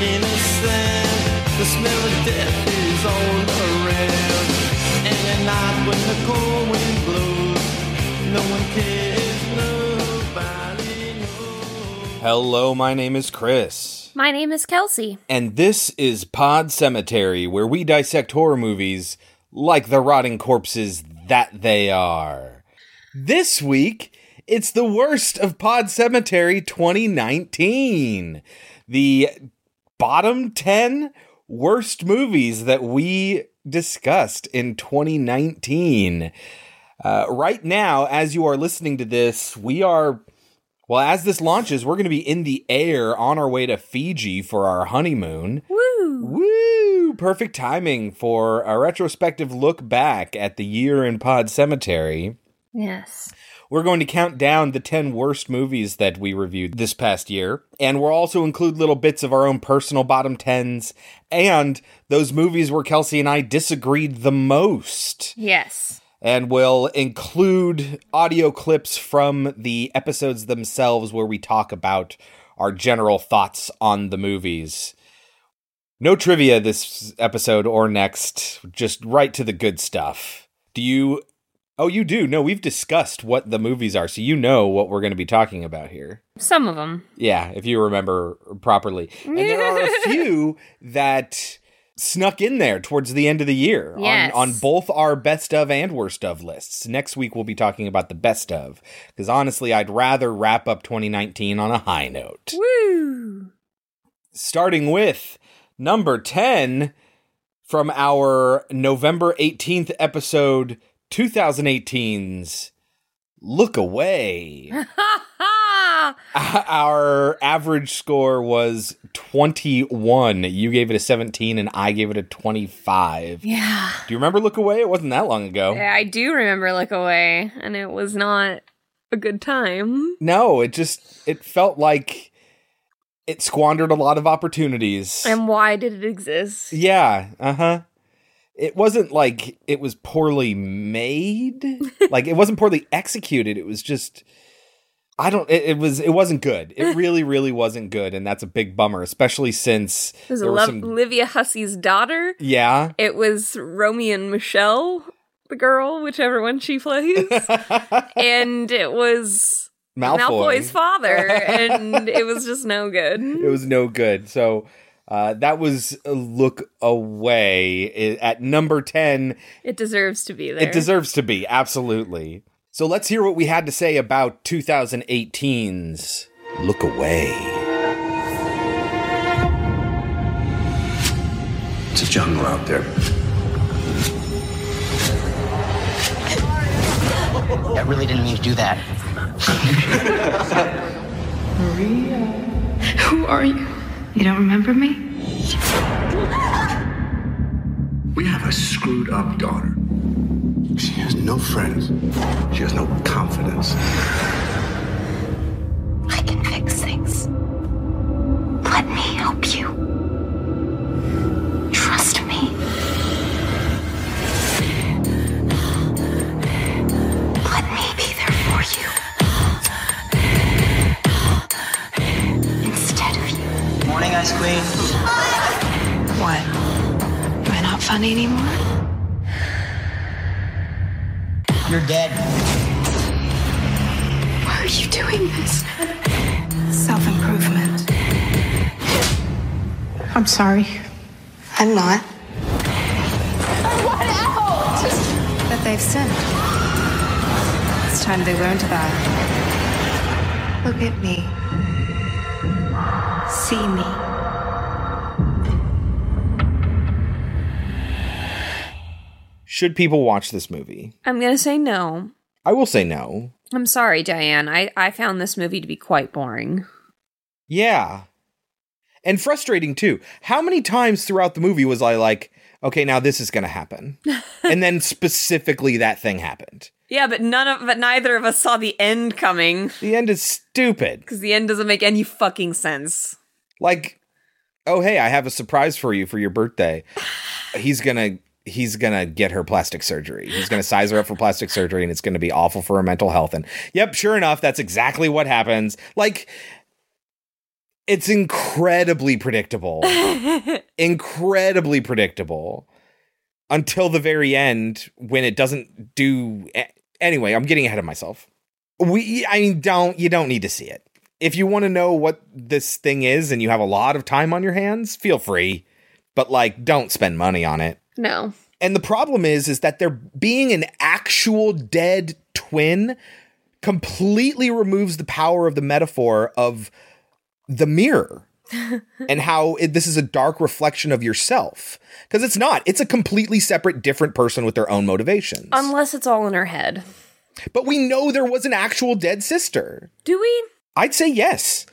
innocent. The smell of death is all around. And at night when the cold wind blows, no one cares, nobody knows. Hello, my name is Chris, My name is Kelsey. and this is Pod Cemetery, where we dissect horror movies like the rotting corpses that they are. This week, it's the worst of Pod Cemetery 2019. The bottom 10 worst movies that we discussed in 2019. Uh, right now, as you are listening to this, we are well, as this launches, we're going to be in the air on our way to Fiji for our honeymoon. Woo! Woo! Perfect timing for a retrospective look back at the year in Pod Cemetery. Yes. We're going to count down the 10 worst movies that we reviewed this past year, and we'll also include little bits of our own personal bottom 10s and those movies where Kelsey and I disagreed the most Yes. and we'll include audio clips from the episodes themselves where we talk about our general thoughts on the movies. No trivia this episode or next, just right to the good stuff. Do you Oh, you do. No, we've discussed what the movies are, so you know what we're going to be talking about here. Some of them. Yeah, if you remember properly. And there are a few that snuck in there towards the end of the year Yes. on, on both our best of and worst of lists. Next week, we'll be talking about the best of, because honestly, I'd rather wrap up 2019 on a high note. Woo! Starting with number 10 from our November 18th episode, 2018's Look Away. Our average score was 21. You gave it a 17 and I gave it a 25. Yeah. Do you remember Look Away? It wasn't that long ago. Yeah, I do remember Look Away, and it was not a good time. No, it just it felt like it squandered a lot of opportunities. And why did it exist? yeah, uh-huh. It wasn't like it was poorly made. like it wasn't poorly executed. It was just I don't it, it was it wasn't good. It really really wasn't good and that's a big bummer, especially since It was Lo- some Olivia Hussey's daughter. yeah. It was Romy and Michelle, the girl, whichever one she plays. and it was Malfoy. Malfoy's father, and it was just no good. It was no good. So uh, that was a look away at number 10. It deserves to be there. It deserves to be, absolutely. So let's hear what we had to say about 2018's Look Away. It's a jungle out there. I really didn't mean to do that. Maria. Who are you? You don't remember me? We have a screwed up daughter. She has no friends. She has no confidence. I can fix things. Let me help you. Morning, Ice Queen. What? Am I not funny anymore? You're dead. Why are you doing this? Self improvement. I'm sorry. I'm not. What out? But they've sinned. It's time they learned that. Look at me. See me. Should people watch this movie? I'm gonna say no. I will say no. I'm sorry, Diane. I, I found this movie to be quite boring. Yeah. And frustrating too. How many times throughout the movie was I like, okay, now this is going to happen? and then specifically that thing happened. Yeah, but none of but neither of us saw the end coming The end is stupid. because the end doesn't make any fucking sense. Like, oh hey, I have a surprise for you for your birthday. He's gonna he's gonna get her plastic surgery. He's gonna size her up for plastic surgery, and it's gonna be awful for her mental health. And yep, sure enough, that's exactly what happens. Like, It's incredibly predictable. incredibly predictable until the very end when it doesn't do anyway, I'm getting ahead of myself. We I mean don't you don't need to see it. If you want to know what this thing is and you have a lot of time on your hands, feel free. But like don't spend money on it. No. And the problem is is that there being an actual dead twin completely removes the power of the metaphor of the mirror and how it, this is a dark reflection of yourself because it's not it's a completely separate different person with their own motivations Unless it's all in her head. but we know there was an actual dead sister Do we? i'd say yes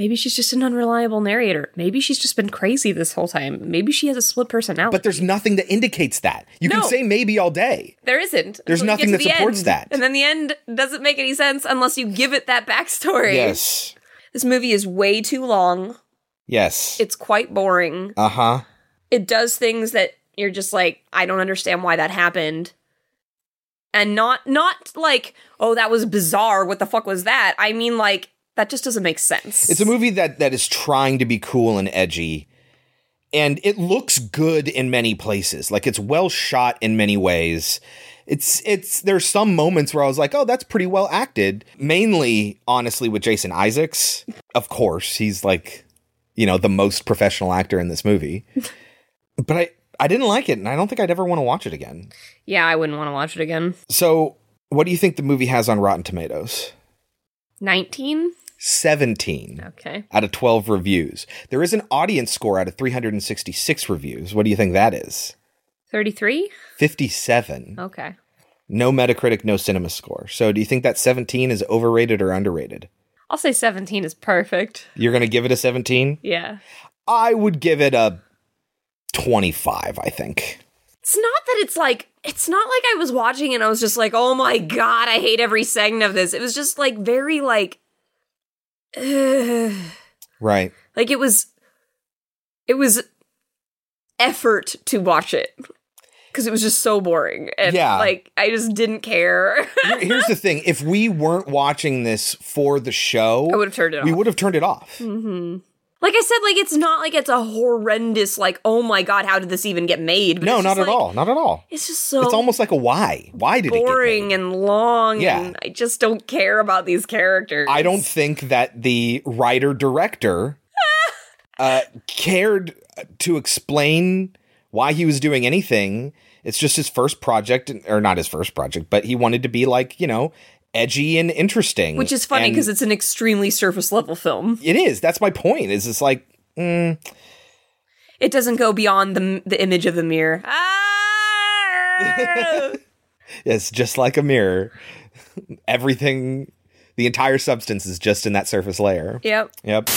Maybe she's just an unreliable narrator. Maybe she's just been crazy this whole time. Maybe she has a split personality. but there's nothing that indicates that you can say maybe all day there isn't. There's nothing that to the supports end. that. And then the end doesn't make any sense unless you give it that backstory. yes This movie is way too long. yes It's quite boring. uh-huh It does things that you're just like, I don't understand why that happened. And not not like, oh, that was bizarre. What the fuck was that? I mean like that just doesn't make sense. It's a movie that that is trying to be cool and edgy. And it looks good in many places. Like it's well shot in many ways. It's it's there's some moments where I was like, "Oh, that's pretty well acted." Mainly honestly with Jason Isaacs. Of course, he's like, you know, the most professional actor in this movie. but I I didn't like it and I don't think I'd ever want to watch it again. Yeah, I wouldn't want to watch it again. So, what do you think the movie has on Rotten Tomatoes? 19? 17. Okay. out of 12 reviews. There is an audience score out of 366 reviews. What do you think that is? 33? 57. Okay. No Metacritic, no cinema score. So do you think that 17 is overrated or underrated? I'll say 17 is perfect. You're going to give it a 17? Yeah. I would give it a 25, I think. It's not that it's like it's not like I was watching and I was just like, "Oh my god, I hate every segment of this." It was just like very like ugh. Right. like it was it was effort to watch it cuz it was just so boring and Yeah. like I just didn't care. Here's the thing if we weren't watching this for the show, I would have turned it we off. would have turned it off. Mhm. Like I said, like it's not like it's a horrendous like, "Oh my god, how did this even get made?" But No, not at like- all. Not at all. It's just so It's almost like a why. Why did it get boring made? and long Yeah. and I just don't care about these characters. I don't think that the writer director uh, cared to explain why he was doing anything. It's just his first project, or not his first project, but he wanted to be like, you know, edgy and interesting. Which is funny because it's an extremely surface level film. it is. That's my point. Is it's like, mm, It doesn't go beyond the the image of the mirror. Ah! it's just like a mirror. Everything, the entire substance is just in that surface layer. yep. Yep.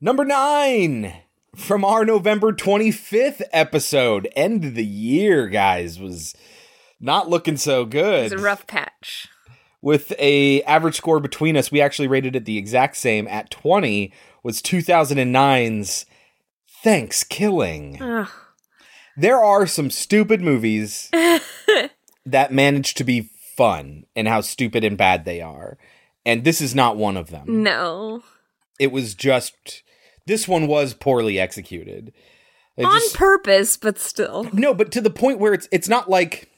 Number nine from our November 25th episode. End of the year, guys, was not looking so good. It's a rough patch. With a average score between us, we actually rated it the exact same at 20, was 2009's Thanks Killing. Ugh. There are some stupid movies that manage to be fun and how stupid and bad they are. And this is not one of them No. it was just this one was poorly executed. It On just- purpose, but still. no, but to the point where it's it's not like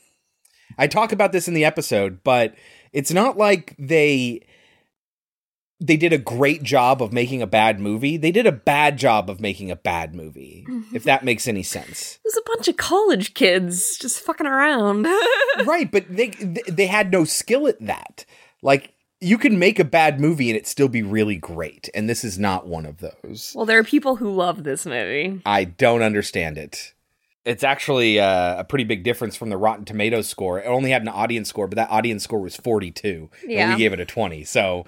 I talk about this in the episode, but it's not like they they did a great job of making a bad movie. They did a bad job of making a bad movie. Mm-hmm. If that makes any sense. It was a bunch of college kids just fucking around. right, but they they had no skill at that. Like you can make a bad movie and it still be really great, and this is not one of those. well, there are people who love this movie. I don't understand it. It's actually uh, a pretty big difference from the Rotten Tomatoes score. It only had an audience score, but that audience score was 42. And Yeah. we gave it a 20. So.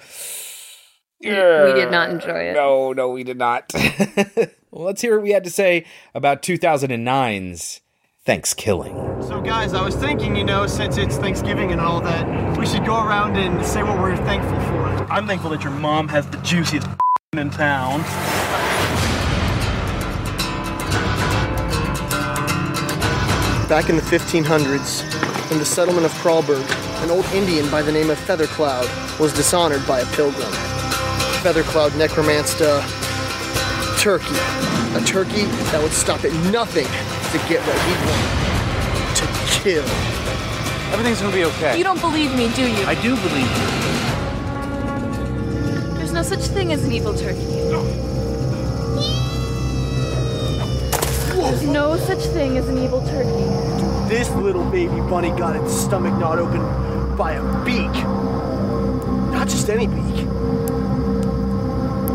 We did not enjoy it. No, no, we did not. well, let's hear what we had to say about 2009's ThanksKilling. So, guys, I was thinking, you know, since it's Thanksgiving and all that, we should go around and say what we're thankful for. I'm thankful that your mom has the juiciest in town. Back in the 1500s, in the settlement of Kralberg, an old Indian by the name of Feathercloud was dishonored by a pilgrim. Feathercloud Necromancer turkey. A turkey that would stop at nothing to get what he wanted. To kill. Everything's gonna be okay. You don't believe me, do you? I do believe you. There's no such thing as an evil turkey. There's no such thing as an evil turkey. This little baby bunny got its stomach gnawed open by a beak. Not just any beak.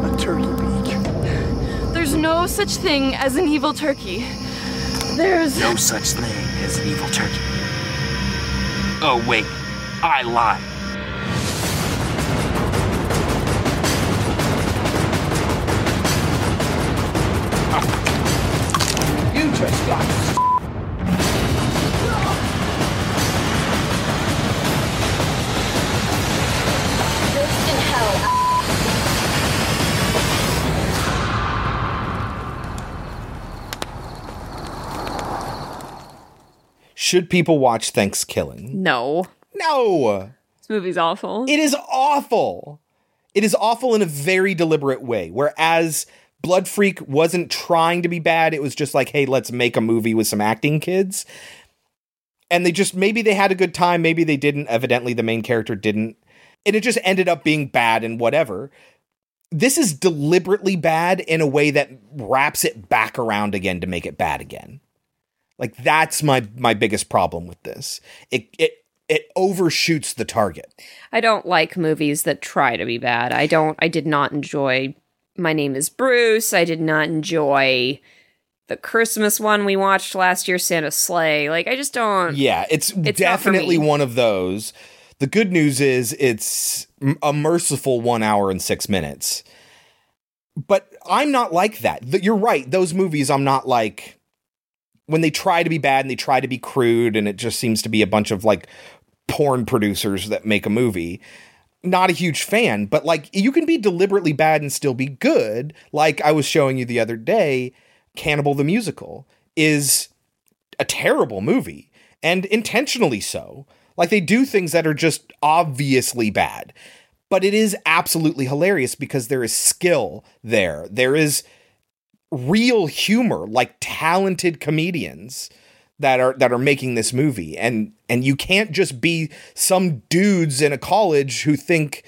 A turkey beak. There's no such thing as an evil turkey. There's No such thing as an evil turkey. Oh, wait. I lied. Just hell. Should people watch ThanksKilling? No. No. This movie's awful. It is awful. It is awful in a very deliberate way. Whereas Blood Freak wasn't trying to be bad, it was just like, hey, let's make a movie with some acting kids. And they just maybe they had a good time, maybe they didn't. Evidently, the main character didn't. And it just ended up being bad and whatever. This is deliberately bad in a way that wraps it back around again to make it bad again. Like that's my my biggest problem with this. It it it overshoots the target. I don't like movies that try to be bad. I don't I did not enjoy My Name is Bruce. I did not enjoy the Christmas one we watched last year, Santa Sleigh. Like I just don't Yeah, it's, It's definitely one of those. The good news is it's a merciful one hour and six minutes. But I'm not like that. You're right. Those movies, I'm not like when they try to be bad and they try to be crude, and it just seems to be a bunch of like porn producers that make a movie. Not a huge fan, but like you can be deliberately bad and still be good. Like I was showing you the other day, Cannibal the Musical is a terrible movie and intentionally so. Like they do things that are just obviously bad. But it is absolutely hilarious because there is skill there. There is real humor, like talented comedians that are that are making this movie. And and you can't just be some dudes in a college who think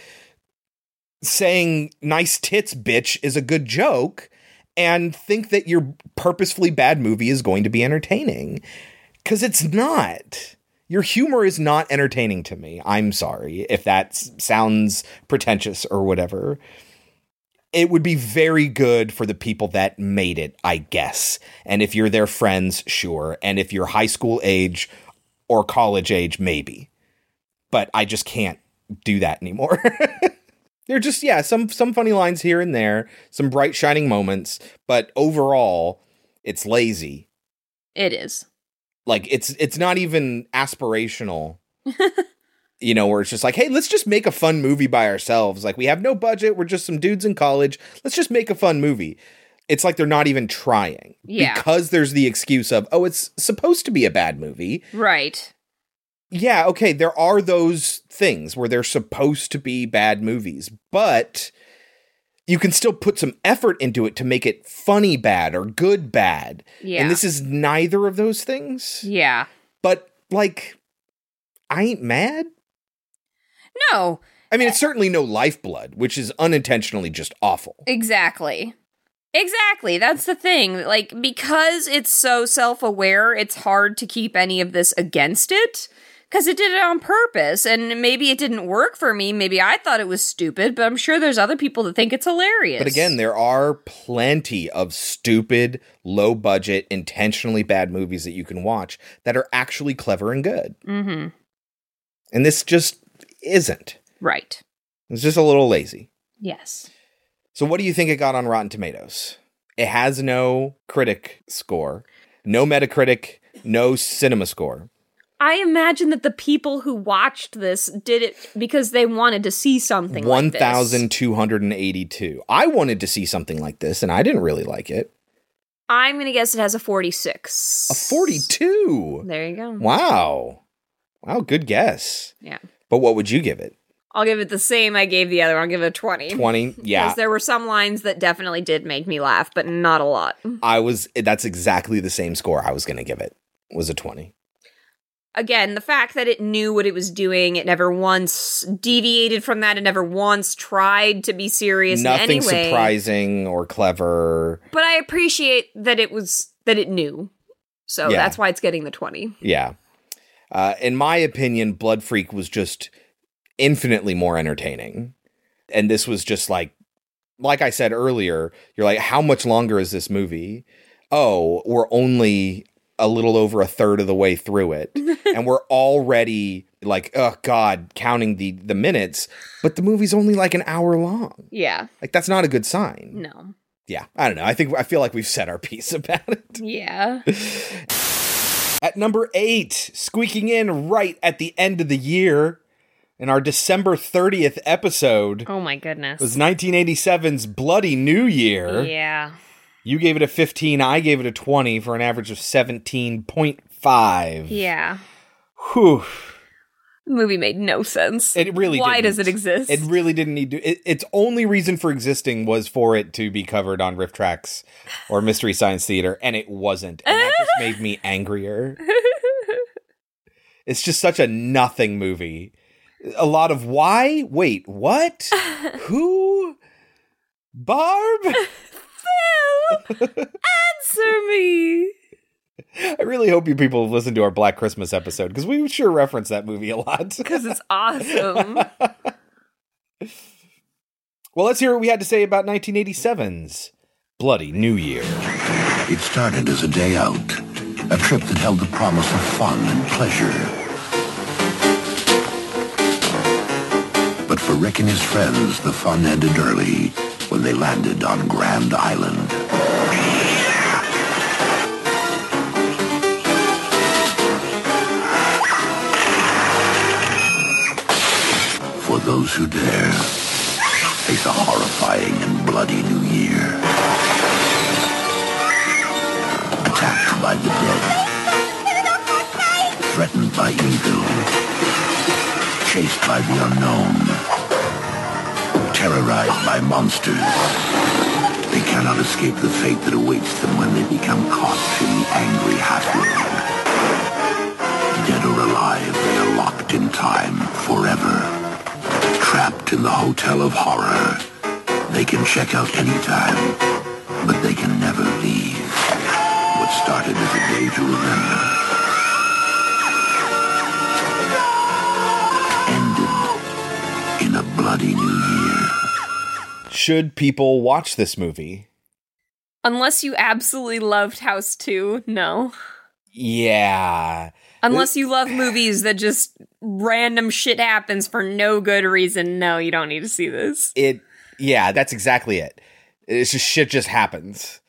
saying nice tits bitch is a good joke and think that your purposefully bad movie is going to be entertaining cuz it's not. Your humor is not entertaining to me. I'm sorry if that sounds pretentious or whatever. It would be very good for the people that made it, I guess. And if you're their friends, sure. And if you're high school age or college age, maybe. But I just can't do that anymore. They're just yeah, some some funny lines here and there, some bright shining moments, but overall, it's lazy. It is. Like it's it's not even aspirational. you know, where it's just like, hey, let's just make a fun movie by ourselves. Like we have no budget, we're just some dudes in college. Let's just make a fun movie. It's like they're not even trying. Yeah. Because there's the excuse of, oh, it's supposed to be a bad movie. Right. Yeah, okay, there are those things where they're supposed to be bad movies, but you can still put some effort into it to make it funny bad or good bad. Yeah. And this is neither of those things. Yeah. But like I ain't mad. No. I mean, it's certainly no lifeblood, which is unintentionally just awful. Exactly. Exactly. That's the thing. Like, because it's so self aware, it's hard to keep any of this against it. Because it did it on purpose, and maybe it didn't work for me. Maybe I thought it was stupid, but I'm sure there's other people that think it's hilarious. But again, there are plenty of stupid, low budget, intentionally bad movies that you can watch that are actually clever and good. Mm-hmm. And this just isn't. Right. It's just a little lazy. Yes. So, what do you think it got on Rotten Tomatoes? It has no critic score, no Metacritic, no cinema score. I imagine that the people who watched this did it because they wanted to see something like this. 1,282. I wanted to see something like this, and I didn't really like it. I'm going to guess it has a 46. A 42. There you go. Wow. Wow, good guess. Yeah. But what would you give it? I'll give it the same I gave the other one. I'll give it a 20. 20. Yeah. Because there were some lines that definitely did make me laugh, but not a lot. I was that's exactly the same score I was going to give it. Was a 20. Again, the fact that it knew what it was doing, it never once deviated from that, it never once tried to be serious Nothing in any way. surprising or clever. But I appreciate that it was that it knew. So Yeah. that's why it's getting the 20. Yeah. Uh, in my opinion, Blood Freak was just infinitely more entertaining. And this was just like, like I said earlier, you're like, how much longer is this movie? Oh, we're only a little over a third of the way through it. and we're already like, oh God, counting the, the minutes, but the movie's only like an hour long. Yeah. Like, that's not a good sign. No. Yeah. I don't know. I think, I feel like we've said our piece about it. Yeah. At number eight, squeaking in right at the end of the year, in our December 30th episode, Oh my goodness. was 1987's Bloody New Year. Yeah. You gave it a 15, I gave it a 20 for an average of 17.5. Yeah. Whew. The movie made no sense. It really Why didn't. does it exist? It really didn't need to. It, its only reason for existing was for it to be covered on RiffTrax or Mystery Science Theater, and it wasn't. And that just made me angrier. It's just such a nothing movie. A lot of why? Wait, what? Who? Barb? Phil, answer me. I really hope you people have listened to our Black Christmas episode because we sure reference that movie a lot. Because it's awesome. well, let's hear what we had to say about 1987's Bloody New Year. It started as a day out, a trip that held the promise of fun and pleasure. But for Rick and his friends, the fun ended early when they landed on Grand Island. For those who dare face a horrifying and bloody new year. Attacked by the dead. Threatened by evil. Chased by the unknown. Terrorized by monsters. They cannot escape the fate that awaits them when they become caught in the angry half-world. Dead or alive, they are locked in time forever. Trapped in the Hotel of Horror. They can check out anytime, but they can never leave. What started as a day to remember ended in a bloody new year. Should people watch this movie? Unless you absolutely loved House 2, no. Yeah. Unless you love movies that just random shit happens for no good reason, no, you don't need to see this. It yeah, that's exactly it. It's just shit just happens.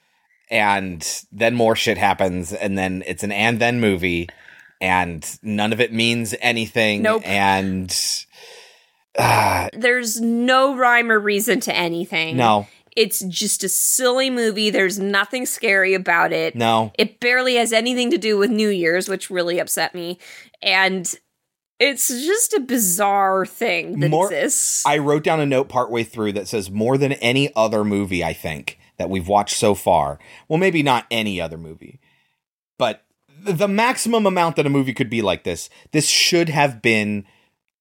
And then more shit happens and then it's an and then movie and none of it means anything Nope. and uh, There's no rhyme or reason to anything. no. It's just a silly movie. There's nothing scary about it. No. It barely has anything to do with New Year's, which really upset me. And it's just a bizarre thing that More- exists. I wrote down a note partway through that says more than any other movie I think that we've watched so far. Well, maybe not any other movie, but the maximum amount that a movie could be like this. This should have been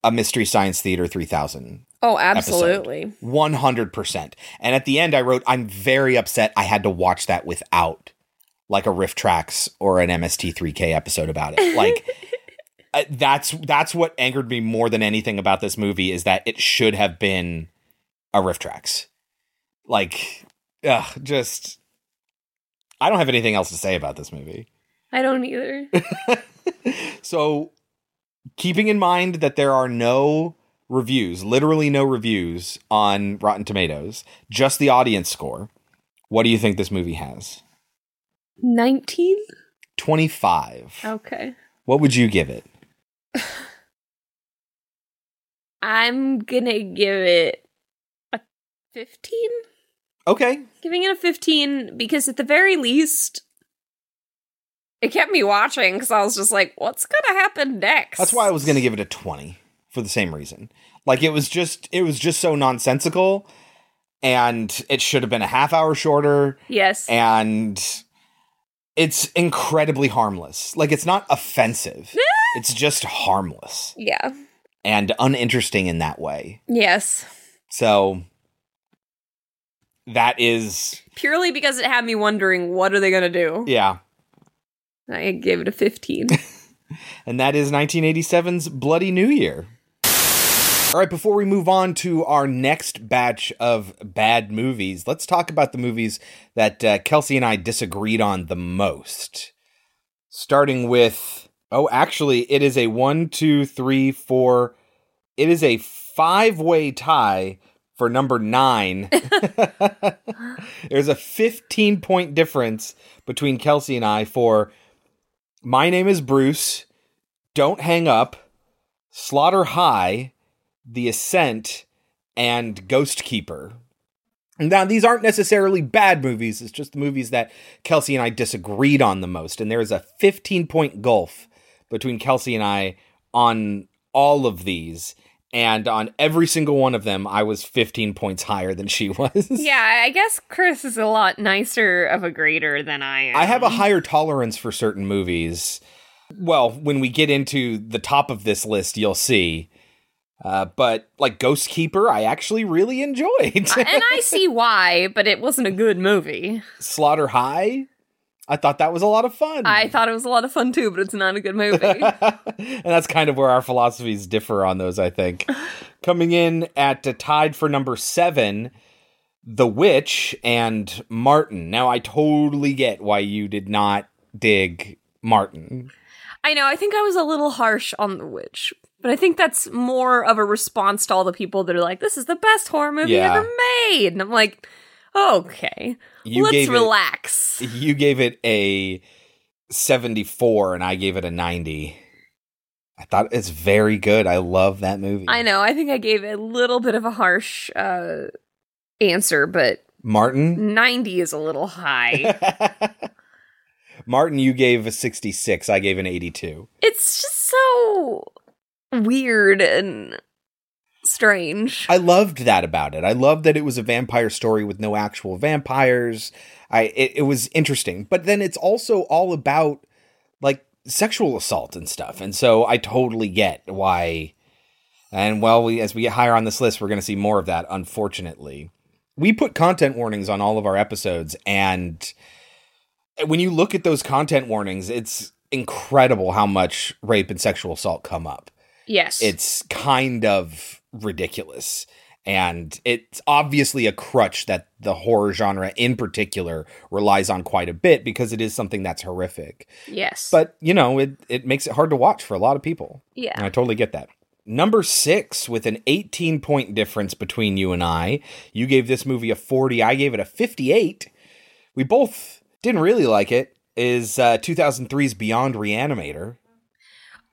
a Mystery Science Theater 3000. Oh, absolutely. 100%. And at the end I wrote I'm very upset I had to watch that without like a RiffTrax or an MST3K episode about it. Like uh, that's that's what angered me more than anything about this movie is that it should have been a RiffTrax. Like ugh, just I don't have anything else to say about this movie. I don't either. So, keeping in mind that there are no reviews, literally no reviews on Rotten Tomatoes, just the audience score, what do you think this movie has? 19? 25. Okay. What would you give it? I'm gonna give it a 15? Okay. Giving it a 15 because at the very least, it kept me watching because I was just like, what's gonna happen next? That's why I was going to give it a 20 for the same reason. Like it was just it was just so nonsensical and it should have been a half hour shorter Yes. and it's incredibly harmless. Like it's not offensive. it's just harmless yeah. and uninteresting in that way. Yes. So that is Purely because it had me wondering what are they going to do. yeah. I gave it a 15. And that is 1987's Bloody New Year. All right, before we move on to our next batch of bad movies, let's talk about the movies that uh, Kelsey and I disagreed on the most. Starting with, oh, actually, it is a one, two, three, four. It is a five way tie for number nine. There's a 15 point difference between Kelsey and I for My Name is Bruce, Don't Hang Up, Slaughter High, The Ascent, and Ghost Keeper. Now, these aren't necessarily bad movies, it's just the movies that Kelsey and I disagreed on the most. And there's a 15 point gulf between Kelsey and I on all of these. And on every single one of them, I was 15 points higher than she was. yeah, I guess Chris is a lot nicer of a grader than I am. I have a higher tolerance for certain movies. Well, when we get into the top of this list, you'll see. Uh, but like Ghost Keeper, I actually really enjoyed. and I see why, but it wasn't a good movie. Slaughter High, I thought that was a lot of fun. I thought it was a lot of fun too, but it's not a good movie. and that's kind of where our philosophies differ on those, I think. Coming in at uh, tied for number seven, The Witch and Martin. Now, I totally get why you did not dig Martin. I know, I think I was a little harsh on The Witch, but I think that's more of a response to all the people that are like, this is the best horror movie Yeah. ever made. And I'm like, okay, You let's gave it- relax. You gave it a 74 and I gave it a 90. I thought it's very good. I love that movie. I know, I think I gave a little bit of a harsh uh, answer, but Martin? 90 is a little high. Martin, you gave a 66. I gave an 82. it's just so weird and strange. I loved that about it. I loved that it was a vampire story with no actual vampires. I it, it was interesting. But then it's also all about like sexual assault and stuff. And so I totally get why and well, we as we get higher on this list, we're going to see more of that unfortunately. We put content warnings on all of our episodes and when you look at those content warnings, it's incredible how much rape and sexual assault come up yes. it's kind of ridiculous and it's obviously a crutch that the horror genre in particular relies on quite a bit because it is something that's horrific yes. but you know it, it makes it hard to watch for a lot of people Yeah. and i totally get that number six with an 18 point difference between you and i you gave this movie a 40 i gave it a 58 we both didn't really like it is uh, 2003's beyond reanimator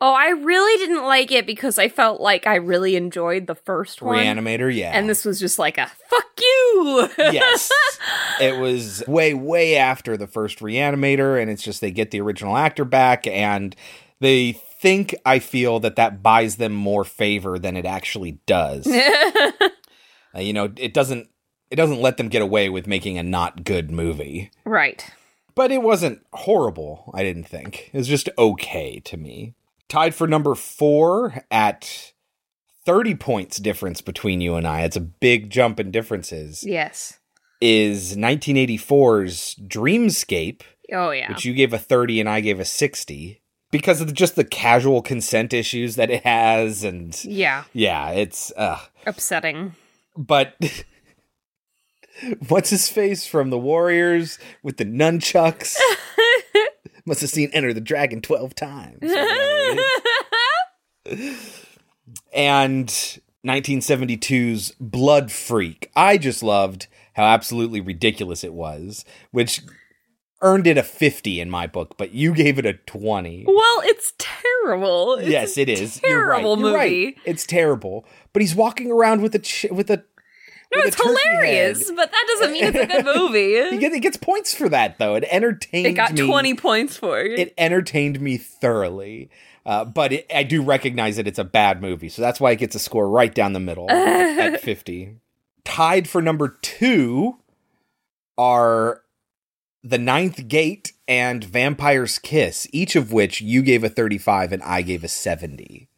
Oh, I really didn't like it because I felt like I really enjoyed the first one. reanimator yeah And this was just like a fuck you. yes. It was way, way after the first Reanimator, and it's just they get the original actor back, and they think, I feel, that that buys them more favor than it actually does. Uh, you know, it doesn't. It doesn't let them get away with making a not good movie. right. But it wasn't horrible, I didn't think. It was just okay to me. Tied for number four at 30 points difference between you and I. It's a big jump in differences Yes. is 1984's Dreamscape, Oh yeah. which you gave a 30 and I gave a 60 because of just the casual consent issues that it has and yeah. yeah, it's uh Upsetting. but what's his face from the Warriors with the nunchucks? Must have seen Enter the Dragon 12 times. and 1972's Blood Freak. I just loved how absolutely ridiculous it was, which earned it a 50 in my book, but you gave it a 20. well, it's terrible. It's yes, a it is. You're right. Terrible You're right. movie. It's terrible. But he's walking around with a ch- with a No, it's hilarious, head. but that doesn't mean it's a good movie. it gets points for that though. It entertained It got me. 20 points for it. It entertained me thoroughly. Uh, but it, I do recognize that it's a bad movie, so that's why it gets a score right down the middle at 50. Tied for number two are The Ninth Gate and Vampire's Kiss, each of which you gave a 35 and I gave a 70.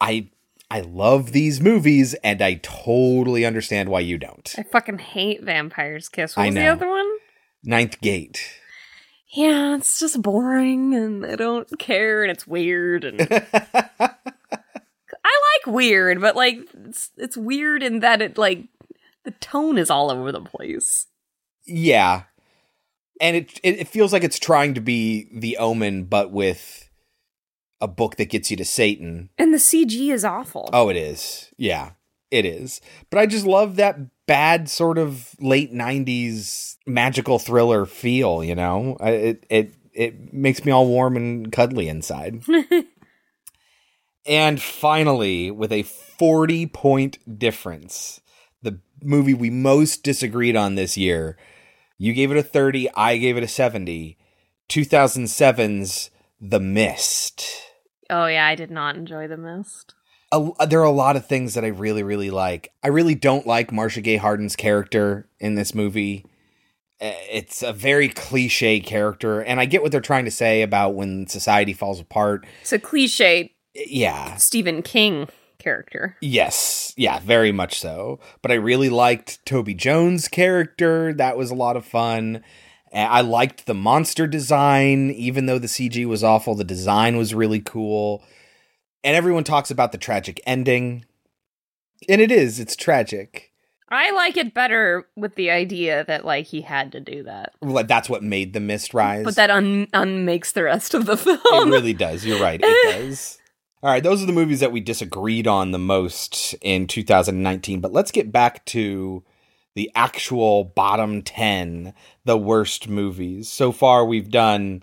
I I love these movies and I totally understand why you don't. I fucking hate Vampire's Kiss. What was the other one? Ninth Gate. Yeah, it's just boring and I don't care and it's weird and I like weird, but like it's it's weird in that it like the tone is all over the place. Yeah. And it, it it feels like it's trying to be the omen but with a book that gets you to Satan. And the CG is awful. Oh, it is. Yeah. It is. But I just love that bad sort of late 90s magical thriller feel, you know? It it it makes me all warm and cuddly inside. and finally, with a 40 point difference, the movie we most disagreed on this year, you gave it a 30, I gave it a 70. 2007's The Mist. Oh yeah, I did not enjoy The Mist. a, there are a lot of things that I really, really like. I really don't like Marcia Gay Harden's character in this movie. Uh, It's a very cliche character, and I get what they're trying to say about when society falls apart. It's a cliche Yeah, Stephen King character. yes, yeah, very much so. But I really liked Toby Jones' character. That was a lot of fun. I liked the monster design, even though the CG was awful. The design was really cool. And everyone talks about the tragic ending. And it is, it's tragic. I like it better with the idea that like he had to do that. Like that's what made the mist rise. But that un- unmakes the rest of the film. it really does. You're right. It does. All right, those are the movies that we disagreed on the most in 2019. But let's get back to the actual bottom 10, the worst movies. So far, we've done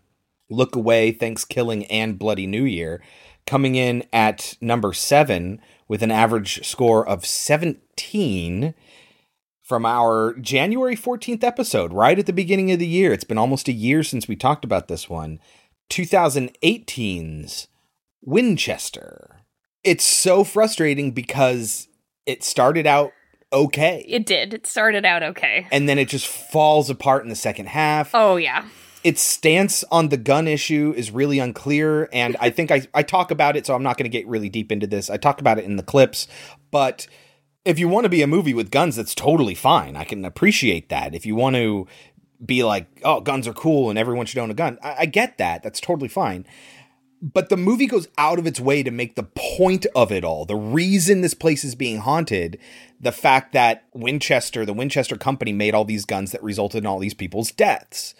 Look Away, ThanksKilling, and Bloody New Year, coming in at number seven with an average score of 17 from our January 14th episode, right at the beginning of the year. It's been almost a year since we talked about this one. 2018's Winchester. It's so frustrating because it started out okay. It did. It started out okay. And then it just falls apart in the second half. Oh yeah. Its stance on the gun issue is really unclear. And I think I, I talk about it, so I'm not going to get really deep into this. I talk about it in the clips. But if you want to be a movie with guns, that's totally fine. I can appreciate that. If you want to be like, oh, guns are cool and everyone should own a gun, I, I get that. That's totally fine but the movie goes out of its way to make the point of it all. The reason this place is being haunted, the fact that Winchester, the Winchester company made all these guns that resulted in all these people's deaths.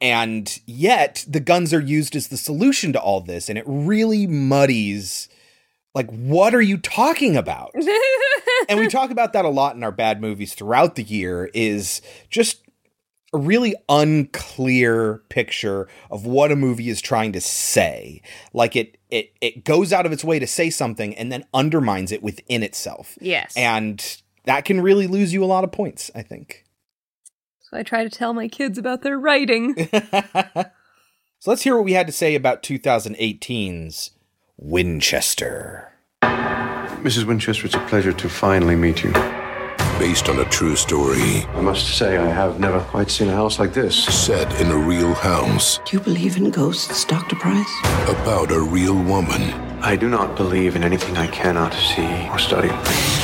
And yet the guns are used as the solution to all this and it really muddies like what are you talking about? and we talk about that a lot in our bad movies throughout the year is just a really unclear picture of what a movie is trying to say. Like it it it goes out of its way to say something and then undermines it within itself. Yes. And that can really lose you a lot of points, I think. So I try to tell my kids about their writing. So let's hear what we had to say about 2018's Winchester. Mrs. Winchester, it's a pleasure to finally meet you. Based on a true story. I must say, I have never quite seen a house like this. Set in a real house. Do you believe in ghosts, Dr. Price? About a real woman. I do not believe in anything I cannot see or study.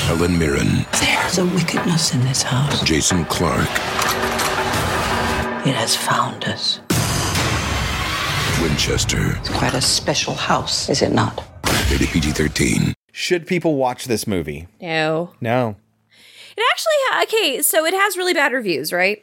Helen Mirren. There's a wickedness in this house. Jason Clarke. It has found us. Winchester. It's quite a special house, is it not? Rated PG 13. Should people watch this movie? no. No. It actually ha- okay, so it has really bad reviews, right?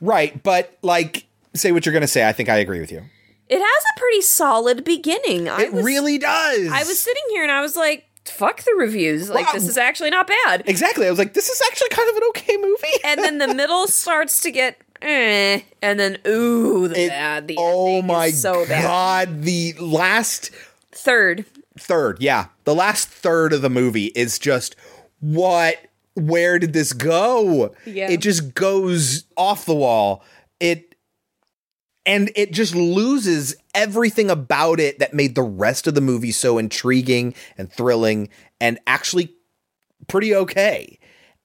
Right, but like say what you're going to say. I think I agree with you. It has a pretty solid beginning. I It was, really does. I was sitting here and I was like, fuck the reviews. Like, Wow. this is actually not bad. Exactly. I was like, this is actually kind of an okay movie. And then the middle starts to get eh, and then ooh, the bad. The oh my is so bad. god, the last Third. third, yeah. The last third of the movie is just what where did this go? Yeah. It just goes off the wall. It and it just loses everything about it that made the rest of the movie so intriguing and thrilling and actually pretty okay.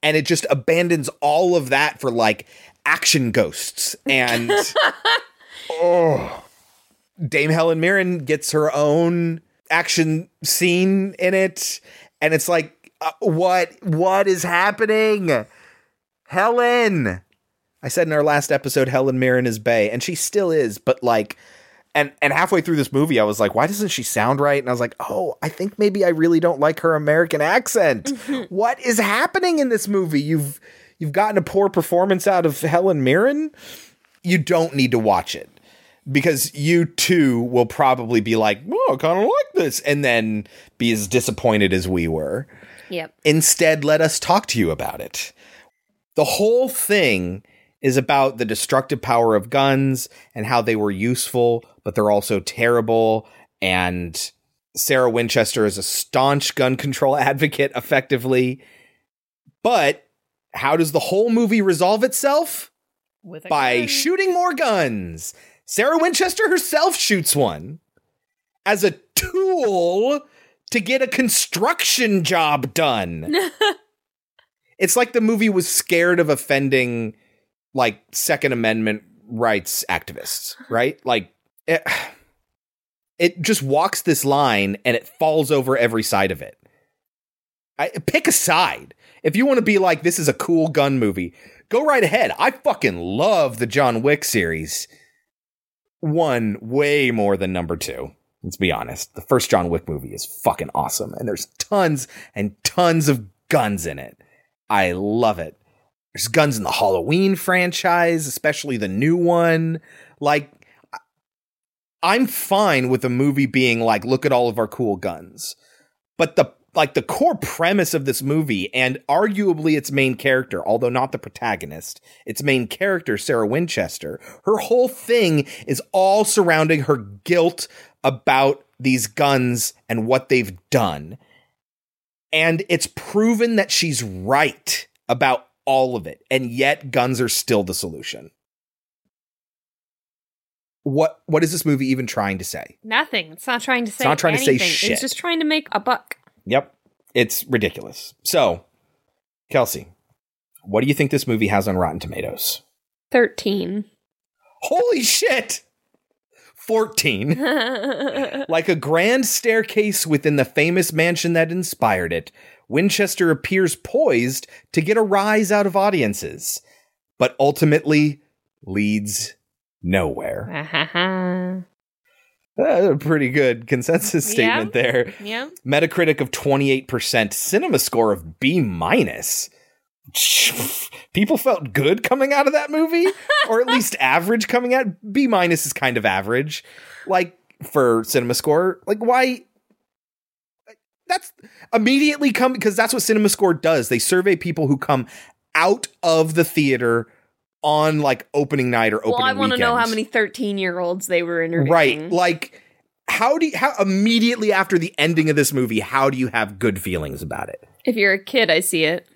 And it just abandons all of that for like action ghosts and oh Dame Helen Mirren gets her own action scene in it and it's like uh, what what is happening? Helen. I said in our last episode Helen Mirren is Bay and she still is, but like and and halfway through this movie I was like why doesn't she sound right? And I was like, "Oh, I think maybe I really don't like her American accent. what is happening in this movie? You've you've gotten a poor performance out of Helen Mirren? You don't need to watch it because you too will probably be like, "Oh, I kind of like this," and then be as disappointed as we were. Yep. Instead, let us talk to you about it. The whole thing is about the destructive power of guns and how they were useful, but they're also terrible. And Sarah Winchester is a staunch gun control advocate, effectively. But how does the whole movie resolve itself? With By shooting more guns. Sarah Winchester herself shoots one as a tool to get a construction job done. it's like the movie was scared of offending like Second Amendment rights activists, right? Like it, it just walks this line and it falls over every side of it. I, pick a side. If you want to be like, this is a cool gun movie, go right ahead. I fucking love the John Wick series. One way more than number two. Let's be honest. The first John Wick movie is fucking awesome, and there's tons and tons of guns in it. I love it. There's guns in the Halloween franchise, especially the new one. Like, I'm fine with a movie being like, look at all of our cool guns. But the like the core premise of this movie and arguably its main character, although not the protagonist, its main character, Sarah Winchester, her whole thing is all surrounding her guilt about these guns and what they've done. And it's proven that she's right about all of it, and yet guns are still the solution. What what is this movie even trying to say? Nothing. It's not trying to say It's not trying to say anything. shit. It's just trying to make a buck. Yep. It's ridiculous. So, Kelsey, what do you think this movie has on Rotten Tomatoes? 13. Holy shit! 14. like a grand staircase within the famous mansion that inspired it, Winchester appears poised to get a rise out of audiences, but ultimately leads nowhere. Uh, a pretty good consensus statement Yeah. there. Yeah. Metacritic of 28%, cinema score of B minus. People felt good coming out of that movie, or at least average coming out. B minus is kind of average, like for cinema score. Like, why? That's immediately come because that's what cinema score does. They survey people who come out of the theater on like opening night or opening well, I want to know how many 13 year olds they were interviewing. Right. Like how do you how immediately after the ending of this movie, how do you have good feelings about it? If you're a kid, I see it.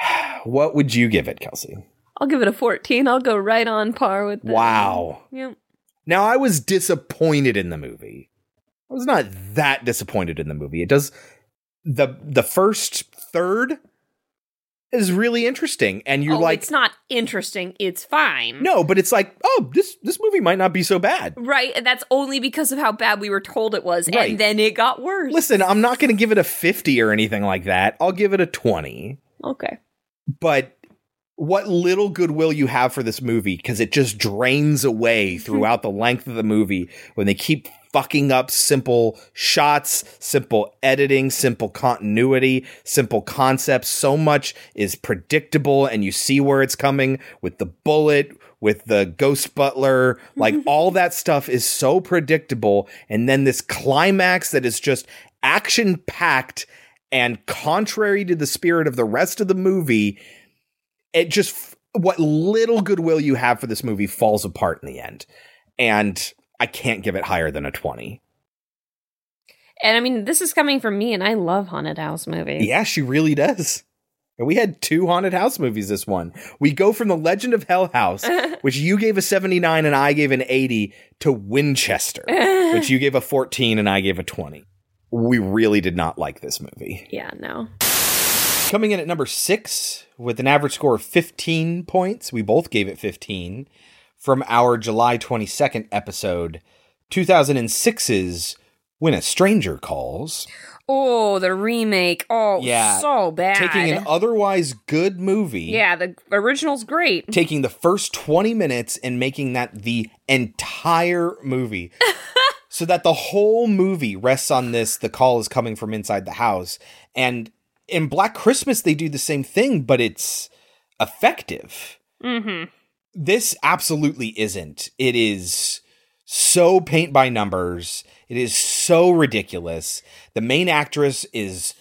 What would you give it, Kelsey? I'll give it a 14. I'll go right on par with that. Wow. Yep. Now I was disappointed in the movie. I was not that disappointed in the movie. It does the the first third is really interesting and you're oh, like it's not interesting. It's fine. no, but it's like, oh, this this movie might not be so bad. Right. And that's only because of how bad we were told it was. Right. And then it got worse. Listen, I'm not going to give it a 50 or anything like that. I'll give it a 20. Okay. But what little goodwill you have for this movie because it just drains away mm-hmm. throughout the length of the movie when they keep fucking up simple shots, simple editing, simple continuity, simple concepts. So much is predictable and you see where it's coming with the bullet, with the ghost butler, mm-hmm. like all that stuff is so predictable. And then this climax that is just action packed and contrary to the spirit of the rest of the movie, it just what little goodwill you have for this movie falls apart in the end. And I can't give it higher than a 20. And I mean, this is coming from me, and I love haunted house movies. Yeah, she really does. And we had two haunted house movies this one. We go from The Legend of Hell House, which you gave a 79 and I gave an 80, to Winchester, which you gave a 14 and I gave a 20. We really did not like this movie. Yeah, no. Coming in at number six with an average score of 15 points, we both gave it 15 from our July 22nd episode, 2006's When a Stranger Calls. Oh, the remake. Oh, Yeah. so bad. Taking an otherwise good movie. yeah, the original's great. taking the first 20 minutes and making that the entire movie so that the whole movie rests on this the call is coming from inside the house and in black christmas they do the same thing but it's effective Mm-hmm. this absolutely isn't it is so paint by numbers it is so ridiculous the main actress is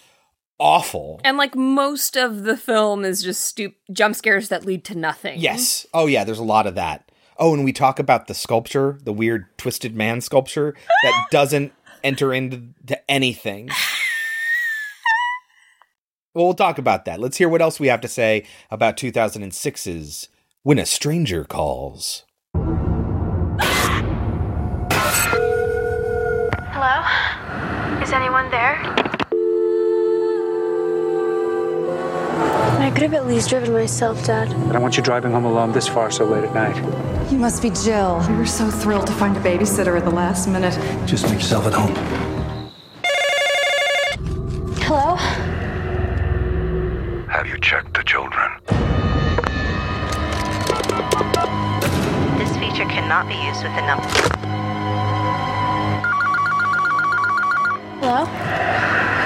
awful And like most of the film is just stup- jump scares that lead to nothing. Yes. Oh yeah, there's a lot of that. Oh, and we talk about the sculpture, the weird twisted man sculpture that doesn't enter into to anything. Well, we'll talk about that. Let's hear what else we have to say about 2006's When a Stranger Calls. Hello? Is anyone there? I could have at least driven myself, Dad. I don't want you driving home alone this far so late at night. You must be Jill. We were so thrilled to find a babysitter at the last minute. Just make yourself at home. Hello? Have you checked the children? This feature cannot be used with the number. Hello?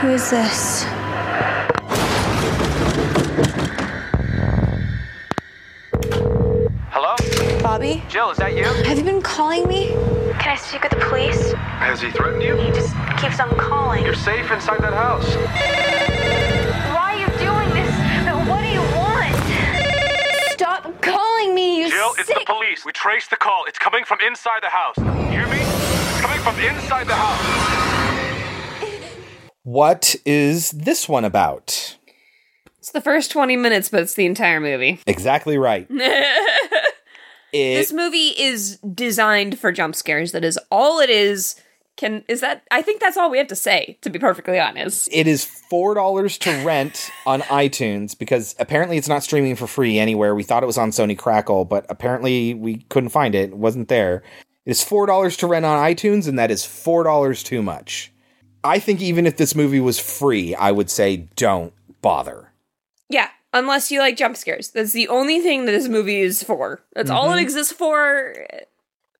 Who is this? Bobby? Jill, is that you? Have you been calling me? Can I speak with the police? Has he threatened you? He just keeps on calling. You're safe inside that house. Why are you doing this? What do you want? Stop calling me, you Jill, it's the police. We traced the call. It's coming from inside the house. You hear me? It's coming from inside the house. What is this one about? It's the first 20 minutes, but it's the entire movie. Exactly right. It, this movie is designed for jump scares. That is all it is. Can is that I think that's all we have to say, to be perfectly honest. it is $4 to rent on iTunes because apparently it's not streaming for free anywhere. We thought it was on Sony Crackle, but apparently we couldn't find it. It wasn't there. It is $4 to rent on iTunes, and that is $4 too much. I think even if this movie was free, I would say don't bother. Yeah, unless you like jump scares. That's the only thing that this movie is for. That's all it Mhm. exists for.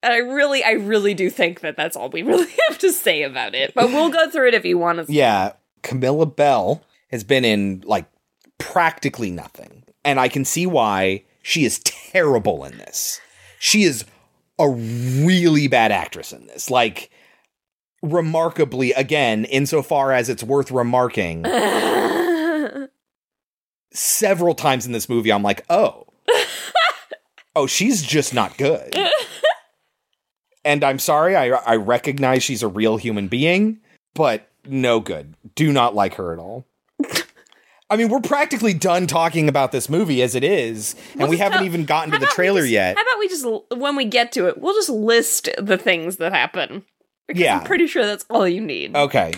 And I really, I really do think that that's all we really have to say about it. But we'll go through it if you want to. Yeah, Camilla Belle has been in like practically nothing. And I can see why she is terrible in this. She is a really bad actress in this. Like remarkably again, insofar as it's worth remarking, several times in this movie I'm like, "Oh. oh, she's just not good." and I'm sorry, I I recognize she's a real human being, but no good. Do not like her at all. I mean, we're practically done talking about this movie as it is, and we haven't even gotten to the trailer yet. How about we just, when we get to it, we'll just list the things that happen. Because Yeah. I'm pretty sure that's all you need. Okay.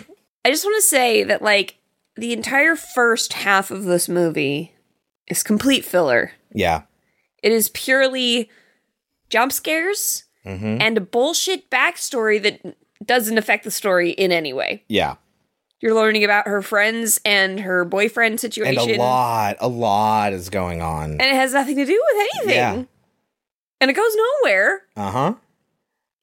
I just want to say that, like, the entire first half of this movie is complete filler. Yeah. It is purely jump scares Mhm. and a bullshit backstory that doesn't affect the story in any way. Yeah. You're learning about her friends and her boyfriend situation. And a lot, a lot is going on. And it has nothing to do with anything. Yeah. And it goes nowhere. Uh huh.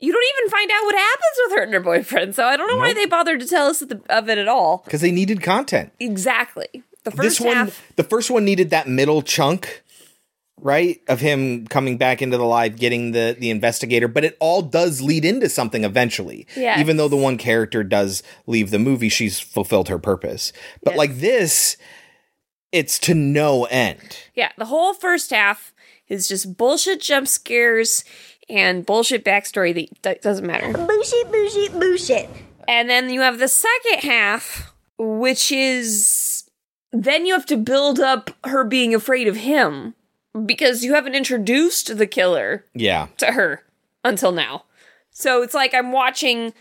You don't even find out what happens with her and her boyfriend. So I don't know why they bothered to tell us of, the, of it at all. Because they needed content. Exactly. The first this one, half. the first one needed that middle chunk, right, of him coming back into the live, getting the the investigator. But it all does lead into something eventually. Yes. Even though the one character does leave the movie, she's fulfilled her purpose. But like this, it's to no end. Yeah, the whole first half is just bullshit jump scares and bullshit backstory that that doesn't matter. Bullshit, bullshit, bullshit. And then you have the second half, which is then you have to build up her being afraid of him because you haven't introduced the killer Yeah. to her until now. So it's like I'm watching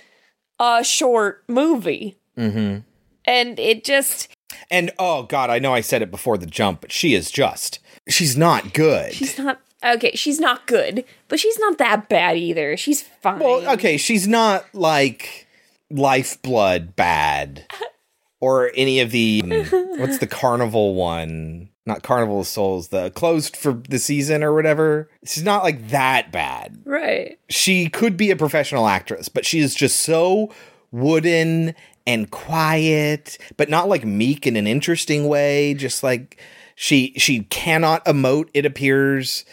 a short movie Mm-hmm. and it just And oh god, I know I said it before the jump, but she is just she's not good. she's not okay, she's not good, but she's not that bad either. She's fine. well, okay, she's not like lifeblood bad or any of the um, what's the carnival one? Not Carnival of Souls, the closed for the season or whatever. She's not like that bad. Right. She could be a professional actress, but she is just so wooden and quiet, but not like meek in an interesting way. Just like she she cannot emote. It appears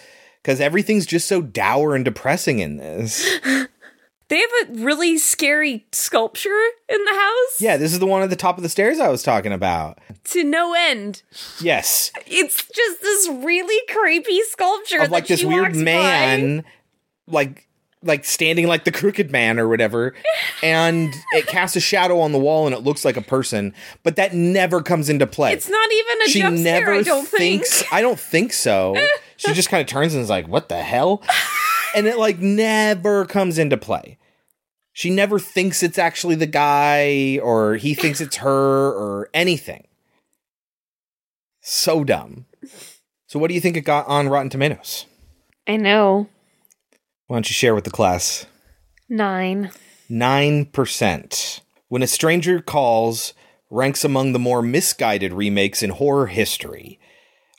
because everything's just so dour and depressing in this. They have a really scary sculpture in the house Yeah, this is the one at the top of the stairs I was talking about. to no end. Yes, It's just this really creepy sculpture of like this weird walks by. man, like like standing like the crooked man or whatever, and it casts a shadow on the wall and it looks like a person, but that never comes into play. It's not even a she jump never scare, I don't thinks. think. I don't think so. she just kind of turns and is like, "What the hell?" and it like never comes into play. She never thinks it's actually the guy, or he thinks it's her, or anything. So dumb. So, what do you think it got on Rotten Tomatoes? I know. Why don't you share with the class? Nine. 9%. When a Stranger Calls ranks among the more misguided remakes in horror history,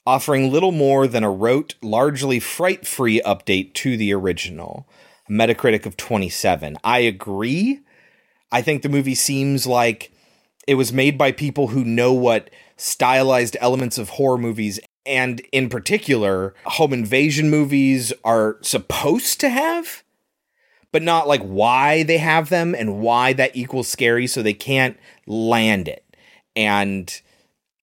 offering little more than a rote, largely fright free update to the original. Metacritic of 27. I agree. I think the movie seems like it was made by people who know what stylized elements of horror movies and in particular home invasion movies are supposed to have but not like why they have them and why that equals scary so they can't land it and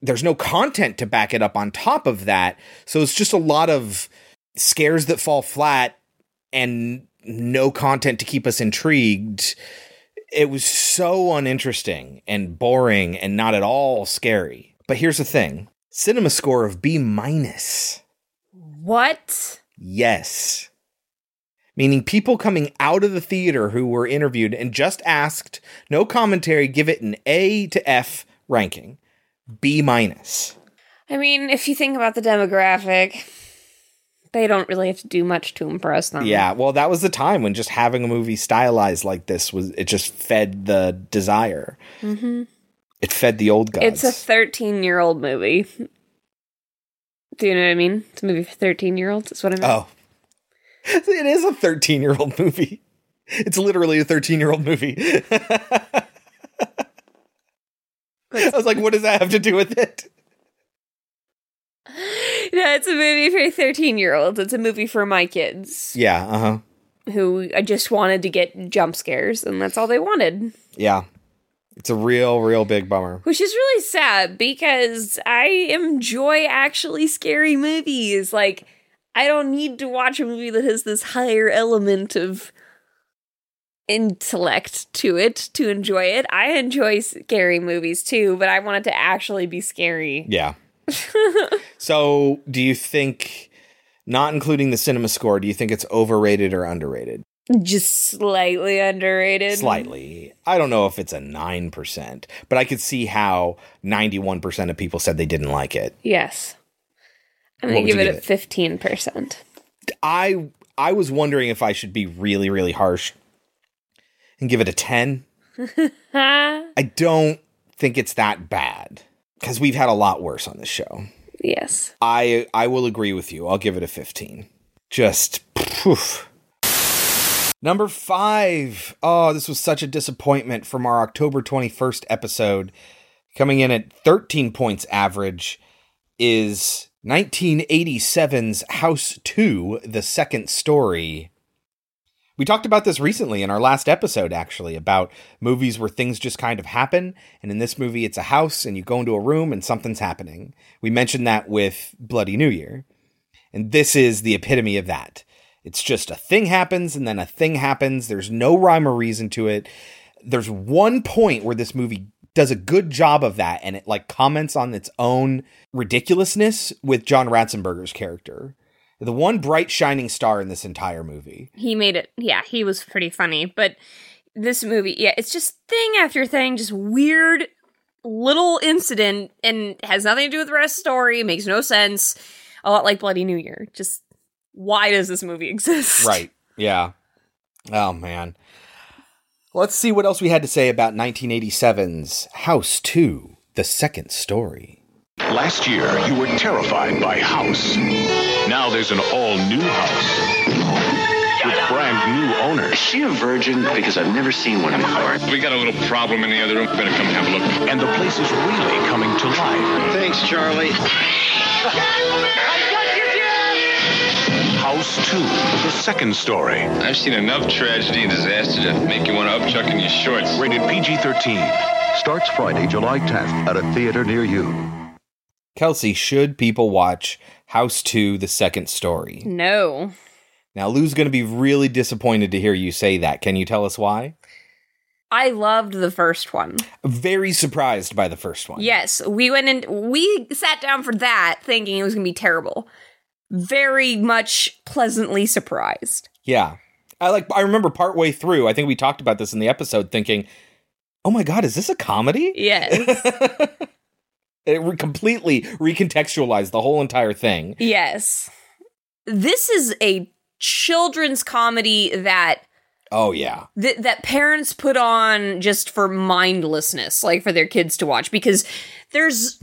there's no content to back it up on top of that so it's just a lot of scares that fall flat and no content to keep us intrigued it was so uninteresting and boring and not at all scary but here's the thing cinema score of b minus What? Yes. Meaning people coming out of the theater who were interviewed and just asked, no commentary, give it an A to F ranking. B minus. I mean, if you think about the demographic, they don't really have to do much to impress them. Yeah, well, that was the time when just having a movie stylized like this was it just fed the desire. hmm It fed the old gods. It's a 13 year old movie. Do you know what I mean? It's a movie for 13 year olds. That's what I mean. oh. It is a 13 year old movie. It's literally a 13 year old movie. I was like, what does that have to do with it? No, it's a movie for 13 year olds. It's a movie for my kids Yeah, uh huh. who I just wanted to get jump scares, and that's all they wanted. Yeah. It's a real, real big bummer. Which is really sad because I enjoy actually scary movies. Like, I don't need to watch a movie that has this higher element of intellect to it to enjoy it. I enjoy scary movies too, but I want it to actually be scary. Yeah. so, do you think, not including the cinema score, do you think it's overrated or underrated? Just slightly underrated. Slightly. I don't know if it's a 9%, but I could see how 91% of people said they didn't like it. Yes. I'm What gonna give it a 15%. I I was wondering if I should be really really harsh and give it a 10. I don't think it's that bad cuz we've had a lot worse on this show. yes. I I will agree with you. I'll give it a 15. Just poof. Number 5. Oh, this was such a disappointment from our October 21st episode. Coming in at 13 points average is 1987's House 2, The Second Story. We talked about this recently in our last episode, actually, about movies where things just kind of happen. And in this movie, it's a house and you go into a room and something's happening. We mentioned that with Bloody New Year. And this is the epitome of that. It's just a thing happens and then a thing happens. There's no rhyme or reason to it. There's one point where this movie does a good job of that and it like comments on its own ridiculousness with John Ratzenberger's character. The one bright shining star in this entire movie. He made it. Yeah, he was pretty funny. But this movie, yeah, it's just thing after thing, just weird little incident and has nothing to do with the rest of the story, makes no sense. A lot like Bloody New Year. Just why does this movie exist? Right. Yeah. Oh man. Let's see what else we had to say about 1987's House 2, the second story. Last year, you were terrified by House. Now there's an all-new house with brand new owners. Is she a virgin? Because I've never seen one before. We got a little problem in the other room. Better come have a look. And the place is really coming to life. Thanks, Charlie. House 2, the second story. I've seen enough tragedy and disaster to make you want to upchuck in your shorts. Rated PG-13. Starts Friday, July 10th at a theater near you. Kelsey, should people watch House 2, the second story? No. Now, Lou's going to be really disappointed to hear you say that. Can you tell us why? I loved the first one. Very surprised by the first one. Yes, we went in, we sat down for that thinking it was going to be terrible. Very much pleasantly surprised. Yeah. I like I remember partway through, I think we talked about this in the episode thinking, "Oh my god, is this a comedy?" Yes. it re- completely recontextualized the whole entire thing. yes. This is a children's comedy that Oh yeah. th- that parents put on just for mindlessness, like for their kids to watch because there's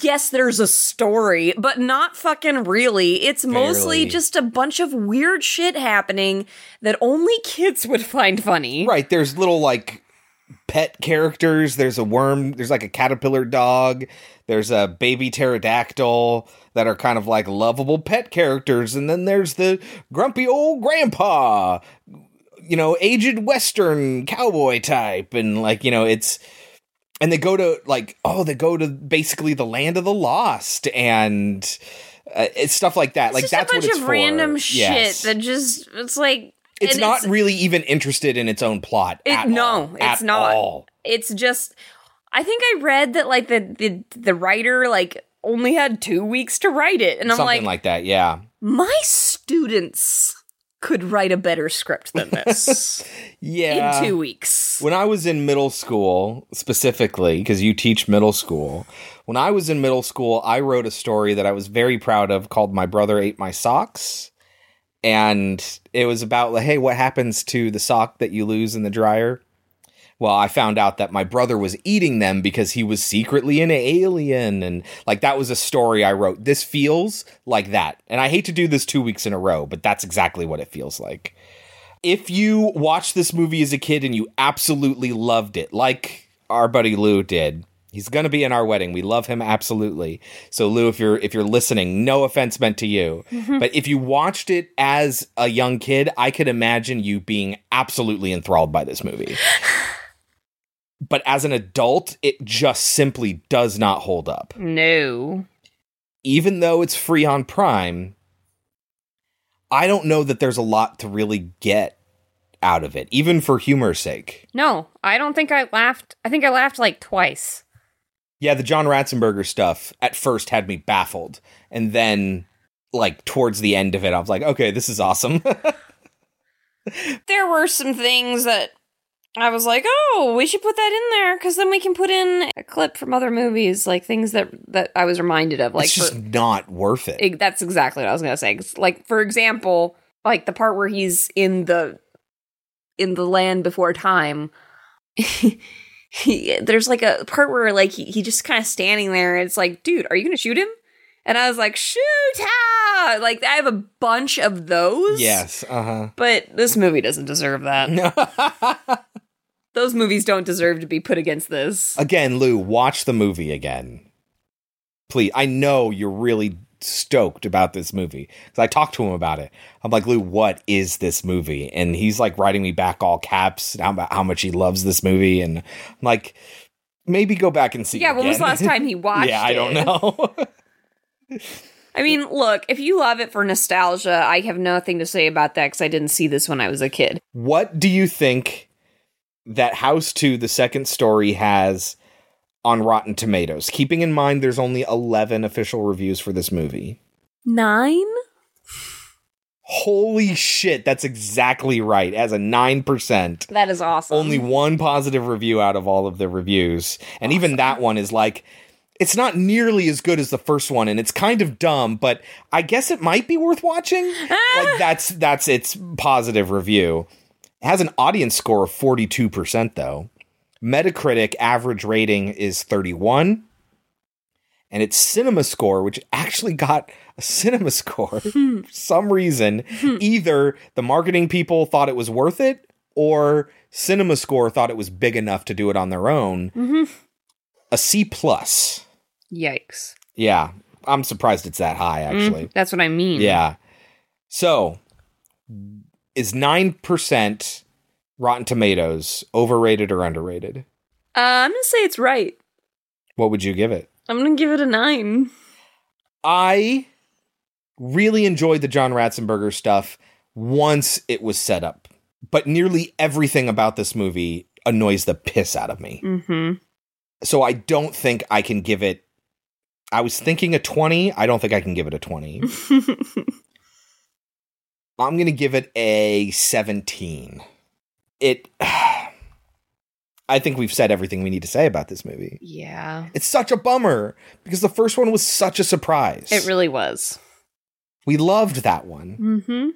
yes, there's a story, but not fucking really. It's mostly just a bunch of weird shit happening that only kids would find funny. Right, there's little like pet characters, there's a worm, there's like a caterpillar dog, there's a baby pterodactyl that are kind of like lovable pet characters and then there's the grumpy old grandpa you know, aged western cowboy type and like, you know, it's and they go to like oh, they go to basically the land of the lost and uh, it's stuff like that. like It's just that's a bunch what it's of for. random Yes. shit that just it's like It's not really even interested in its own plot. It, no, all. it's At not. all. It's just I think I read that like the the the writer like only had 2 weeks to write it and I'm Something like, like that, yeah. my students could write a better script than this Yeah. in 2 weeks. When I was in middle school, specifically, because you teach middle school, when I was in middle school, I wrote a story that I was very proud of called My Brother Ate My Socks. And it was about, like, hey, what happens to the sock that you lose in the dryer? Well, I found out that my brother was eating them because he was secretly an alien. And like that was a story I wrote. This feels like that. And I hate to do this two weeks in a row, but that's exactly what it feels like if you watched this movie as a kid and you absolutely loved it, like our buddy Lou did, he's going to be in our wedding. We love him absolutely. So Lou, if you're if you're listening, no offense meant to you, but if you watched it as a young kid, I could imagine you being absolutely enthralled by this movie. But as an adult, it just simply does not hold up. No. Even though it's free on Prime, I don't know that there's a lot to really get out of it, even for humor's sake. No, I don't think I laughed. I think I laughed like twice. Yeah, the John Ratzenberger stuff at first had me baffled. And then, like, towards the end of it, I was like, okay, this is awesome. There were some things that I was like, "Oh, we should put that in there cuz then we can put in a clip from other movies, like things that that I was reminded of like it's just for- not worth it. Ex- That's exactly what I was gonna say. Like for example, like the part where he's in the in the land before time. he, there's like a part where like he, he just kind of standing there. And it's like, dude, are you gonna shoot him? And I was like, shoot! ah! Like I have a bunch of those. yes, uh huh. but this movie doesn't deserve that. Those movies don't deserve to be put against this. Again, Lou, watch the movie again. Please. I know you're really stoked about this movie because I talked to him about it. I'm like, Lou, what is this movie? And he's like writing me back all caps about how much he loves this movie. And I'm like, maybe go back and see. Yeah, when was the last time he watched yeah, I don't it? know. I mean, look, if you love it for nostalgia, I have nothing to say about that because I didn't see this when I was a kid. what do you think that House 2, the second story, has on Rotten Tomatoes, keeping in mind there's only 11 official reviews for this movie. Nine? Holy shit, that's exactly right. As a 9%. That is awesome. Only one positive review out of all of the reviews. And even that one is like, it's not nearly as good as the first one, and it's kind of dumb, but I guess it might be worth watching. like that's that's its positive review. It has an audience score of 42% though. Metacritic average rating is 31. And its cinema score, which actually got a cinema score for some reason, either the marketing people thought it was worth it or cinema score thought it was big enough to do it on their own. Mhm. A C plus. Yikes. Yeah. I'm surprised it's that high actually. Mm, that's what I mean. Yeah. So, is 9% Rotten Tomatoes overrated or underrated? Uh, I'm gonna say it's right. What would you give it? I'm gonna give it a nine. I really enjoyed the John Ratzenberger stuff once it was set up, but nearly everything about this movie annoys the piss out of me. Mm-hmm. So I don't think I can give it. I was thinking a 20. I don't think I can give it a 20. I'm going to give it a 17. It. I think we've said everything we need to say about this movie. Yeah. It's such a bummer because the first one was such a surprise. It really was. we loved that one. Mm-hmm.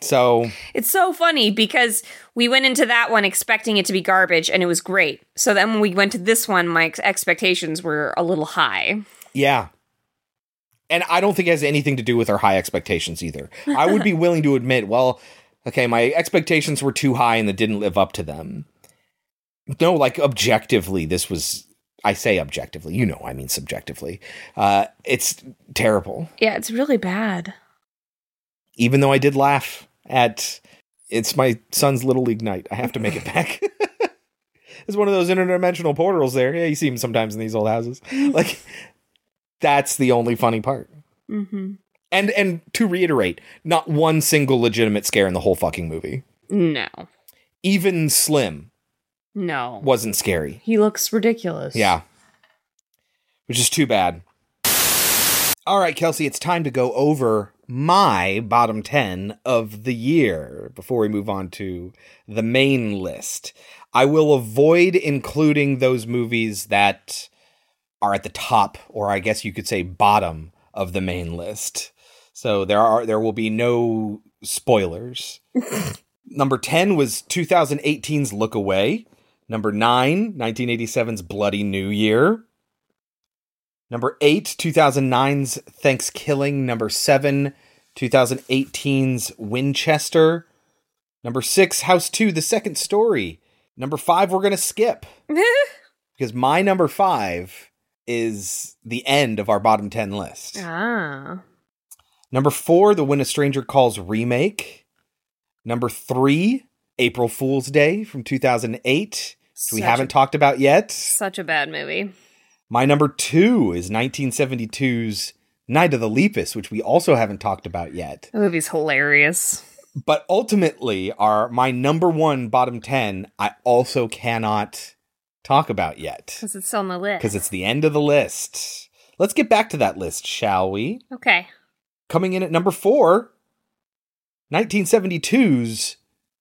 So, It's so funny because we went into that one expecting it to be garbage and it was great. So then when we went to this one, my ex- expectations were a little high. yeah. And I don't think it has anything to do with our high expectations either. I would be willing to admit, well, okay, my expectations were too high and it didn't live up to them. No, like objectively, this was. I say objectively, you know, I mean subjectively. Uh, it's terrible. Yeah, it's really bad. Even though I did laugh at it's my son's little league night. I have to make it back. it's one of those interdimensional portals there. Yeah, you see them sometimes in these old houses. Like that's the only funny part. Mm-hmm. And and to reiterate, not one single legitimate scare in the whole fucking movie. No. Even Slim No. wasn't scary. He looks ridiculous. Yeah. Which is too bad. All right, Kelsey, it's time to go over my bottom 10 of the year before we move on to the main list. I will avoid including those movies that are at the top or I guess you could say bottom of the main list. So there are there will be no spoilers. Number 10 was 2018's Look Away. Number 9, 1987's Bloody New Year. Number 8, 2009's ThanksKilling. Number 7, 2018's Winchester. Number 6, House 2, The Second Story. Number 5, we're going to skip. because my number 5 is the end of our bottom 10 list. Ah. Number 4, The When a Stranger Calls remake. Number 3, April Fool's Day from 2008. which we haven't a- talked about yet. Such a bad movie. My number two is 1972's Night of the Lepus, which we also haven't talked about yet. The movie's hilarious. But ultimately, our my number one bottom ten, I also cannot talk about yet Because it's on the list. because it's the end of the list. Let's get back to that list, shall we? Okay. Coming in at number four, 1972's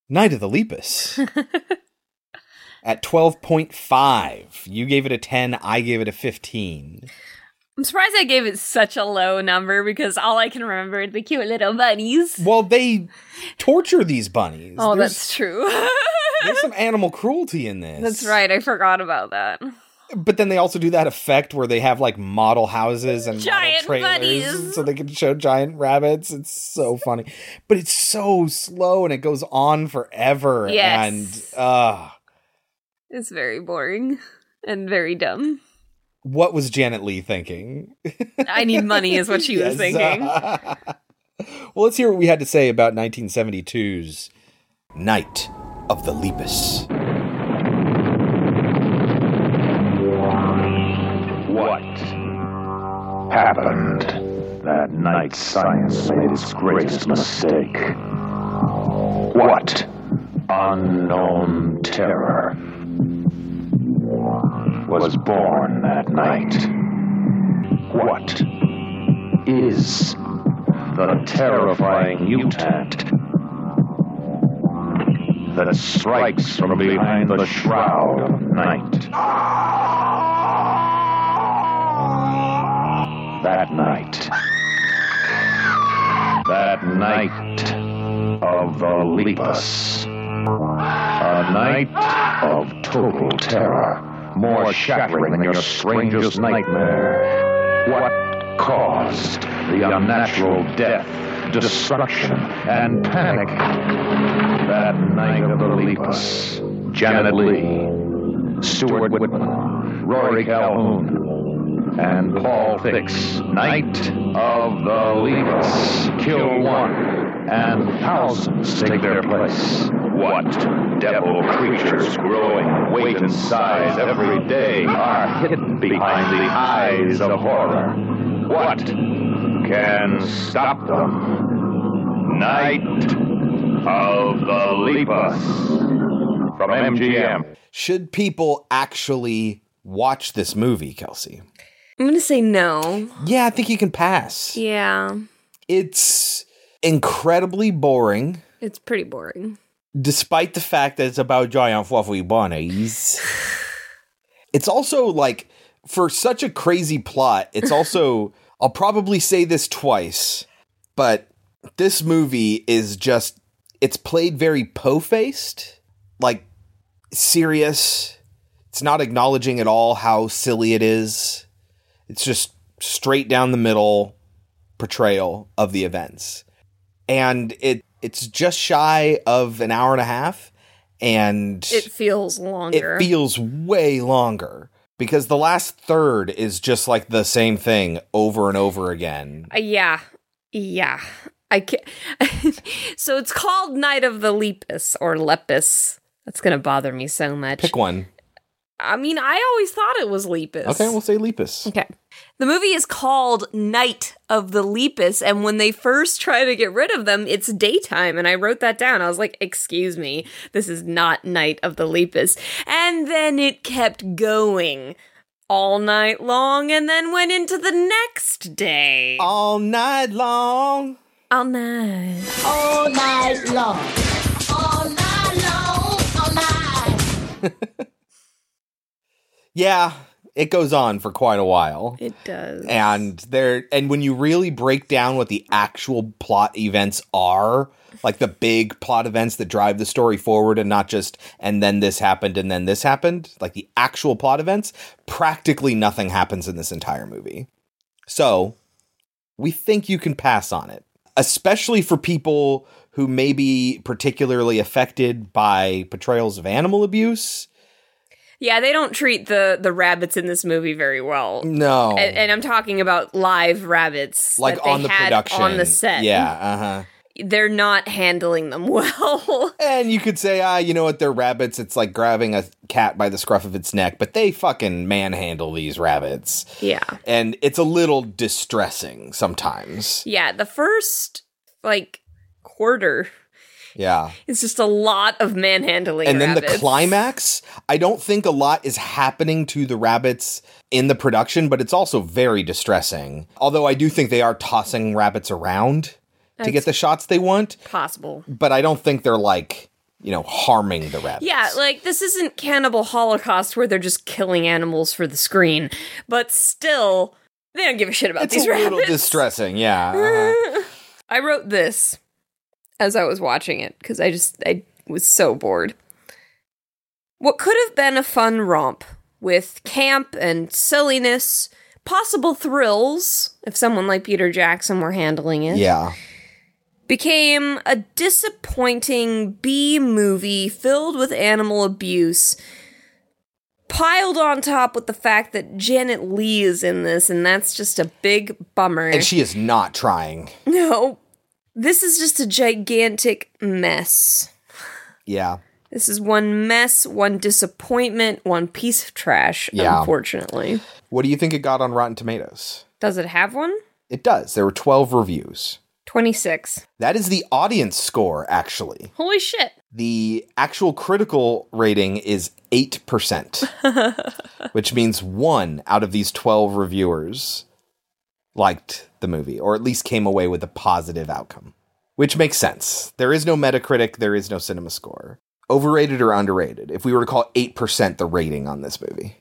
Night of the Lepus. at 12.5. You gave it a 10, I gave it a 15. I'm surprised I gave it such a low number because all I can remember are the cute little bunnies. Well, they torture these bunnies. Oh, There's- that's true. There's some animal cruelty in this. that's right. I forgot about that. But then they also do that effect where they have like model houses and Giant model trailers bunnies. so they can show giant rabbits. It's so funny. But it's so slow and it goes on forever. Yes. And uh It's very boring and very dumb. what was Janet Leigh thinking? I need money, is what she was thinking. well, let's hear what we had to say about 1972's Night of the Lepus. What happened? That night science made its greatest mistake. What unknown terror was born that night? What is the terrifying mutant that strikes from behind the shroud of night? That night. That night of the Lepus. A night of total terror, more shattering than your strangest nightmare. What caused the unnatural death, destruction, and panic? Night of the Lepus. Janet Leigh, Stuart Whitman, Rory Calhoun, and Paul Fix. Night of the Lepus. Kill one, and thousands take their place. What devil creatures growing weight and size every day are hidden behind the eyes of horror? What can stop them? Night of the Lepus from MGM. Should people actually watch this movie, Kelsey? I'm gonna say no. Yeah, I think you can pass. Yeah, It's incredibly boring, it's pretty boring. despite the fact that it's about giant fluffy bunnies. It's also like, for such a crazy plot, it's also, I'll probably say this twice, but this movie is just, it's played very po faced, like serious. It's not acknowledging at all how silly it is. It's just straight down the middle portrayal of the events. And it it's just shy of an hour and a half and It feels longer. it feels way longer because the last third is just like the same thing over and over again. Uh, yeah, yeah. I can't. so it's called Night of the Lepus or Lepus. That's gonna bother me so much. Pick one. I mean, I always thought it was Lepus. Okay, we'll say Lepus. Okay. The movie is called Night of the Lepus, and when they first try to get rid of them, it's daytime. And I wrote that down. I was like, excuse me, this is not Night of the Lepus. And then it kept going all night long and then went into the next day. All night long. All night. All night long. All night long. All night. Yeah, it goes on for quite a while. It does. and there and when you really break down what the actual plot events are like the big plot events that drive the story forward and not just and then this happened and then this happened like the actual plot events practically nothing happens in this entire movie so we think you can pass on it especially for people who may be particularly affected by portrayals of animal abuse Yeah, they don't treat the the rabbits in this movie very well. no And, and I'm talking about live rabbits, like that they on the had production on the set. yeah uh-huh they're not handling them well. And you could say, ah, you know what, they're rabbits. It's like grabbing a cat by the scruff of its neck, but they fucking manhandle these rabbits. yeah, And it's a little distressing sometimes. yeah. The first like quarter Yeah. It's just a lot of manhandling. And then the climax, I don't think a lot is happening to the rabbits in the production, but it's also very distressing. Although I do think they are tossing rabbits around to get the shots they want, possible. but I don't think they're like, you know, harming the rabbits. Yeah, like this isn't Cannibal Holocaust where they're just killing animals for the screen, but still, they don't give a shit about It's these a little rabbits. distressing, yeah. uh-huh. I wrote this as I was watching it because I just I was so bored. What could have been a fun romp with camp and silliness, possible thrills if someone like Peter Jackson were handling it. Yeah. Became a disappointing B movie filled with animal abuse. Piled on top with the fact that Janet Leigh is in this, and that's just a big bummer. And she is not trying. No, this is just a gigantic mess. Yeah. This is one mess, one disappointment, one piece of trash, Yeah. unfortunately. What do you think it got on Rotten Tomatoes? Does it have one? It does. There were 12 reviews. 26. That is the audience score, actually. Holy shit. The actual critical rating is 8%. which means one out of these 12 reviewers liked the movie, or at least came away with a positive outcome, which makes sense. There is no Metacritic, there is no cinema score. Overrated or underrated? If we were to call 8% the rating on this movie.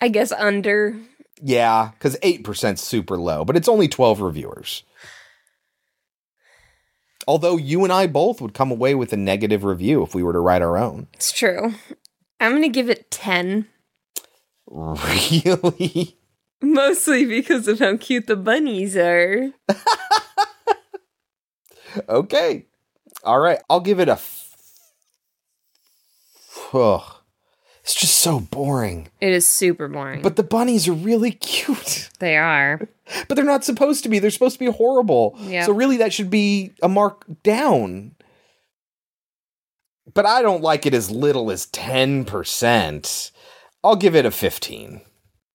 I guess under. Yeah, because 8% is super low, but it's only 12 reviewers. Although you and I both would come away with a negative review if we were to write our own. It's true. I'm going to give it 10. Really? Mostly because of how cute the bunnies are. okay. All right. I'll give it a. F- Ugh. It's just so boring. It is super boring. But the bunnies are really cute. they are. But they're not supposed to be. They're supposed to be horrible. Yep. So really that should be a mark down. But I don't like it as little as 10%. I'll give it a 15.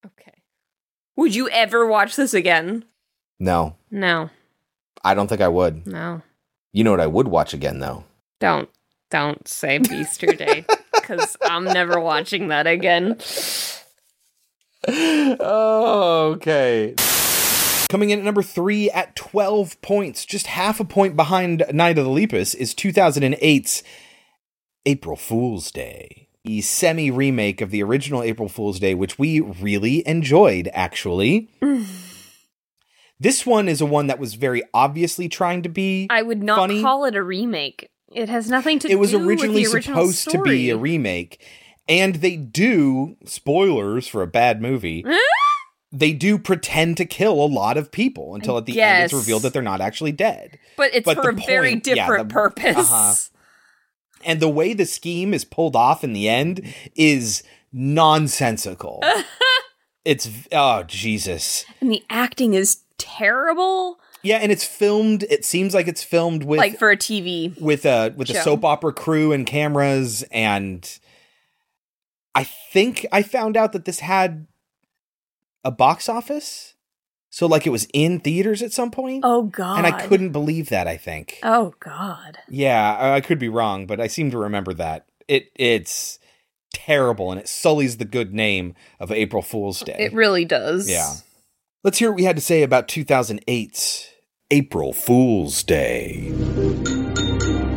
Okay. Would you ever watch this again? No. No. I don't think I would. No. You know what I would watch again though? Don't. Don't say Beaster Day. Because I'm never watching that again. Oh, okay. Coming in at number three at 12 points, just half a point behind Night of the Lepus, is 2008's April Fool's Day. The semi remake of the original April Fool's Day, which we really enjoyed, actually. this one is a one that was very obviously trying to be. I would not funny. call it a remake. It has nothing to it was originally with the original supposed to be a remake and they do spoilers for a bad movie they do pretend to kill a lot of people until at the end it's revealed that they're not actually dead But it's But for a the very point- yeah, different the- purpose. uh-huh. and the way the scheme is pulled off in the end is nonsensical it's oh jesus And the acting is terrible. Yeah and it's filmed it seems like it's filmed with like for a TV. with a with a soap opera crew and cameras and I think I found out that this had a box office. So like it was in theaters at some point. Oh god. And I couldn't believe that, I think. Oh god. Yeah, I I could be wrong, but I seem to remember that. It it's terrible and it sullies the good name of April Fool's Day. It really does. Yeah. Let's hear what we had to say about 2008's April Fool's Day.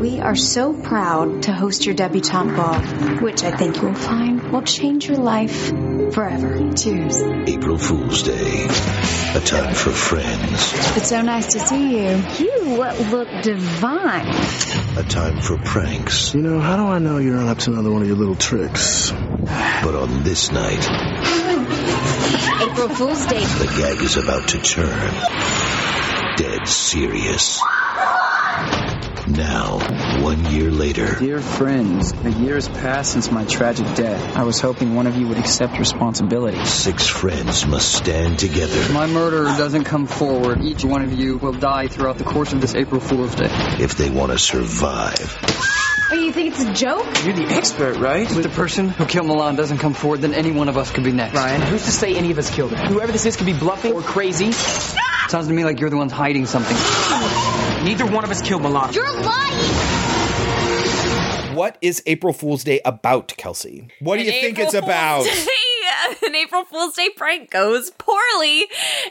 We are so proud to host your debutante ball, which I think you'll find will change your life forever. Cheers. April Fool's Day. A time for friends. It's so nice to see you. You look divine. A time for pranks. You know, how do I know you're not up to another one of your little tricks? But on this night, April Fool's Day. the gag is about to turn dead serious. Now, one year later, Dear friends, a year has passed since my tragic death. I was hoping one of you would accept responsibility. six friends must stand together If my murderer doesn't come forward, each one of you will die throughout the course of this April Fool's Day. if they want to survive. Oh, you think it's a joke? You're the expert, right? If the person who killed Milan doesn't come forward, then any one of us could be next. Ryan, who's to say any of us killed her? Whoever this is could be bluffing or crazy. Sounds to me like you're the ones hiding something. Neither one of us killed Milan. You're lying! What is April Fool's Day about, Kelsey? What do you An think April it's about? Fool's Day- An April Fool's Day prank goes poorly,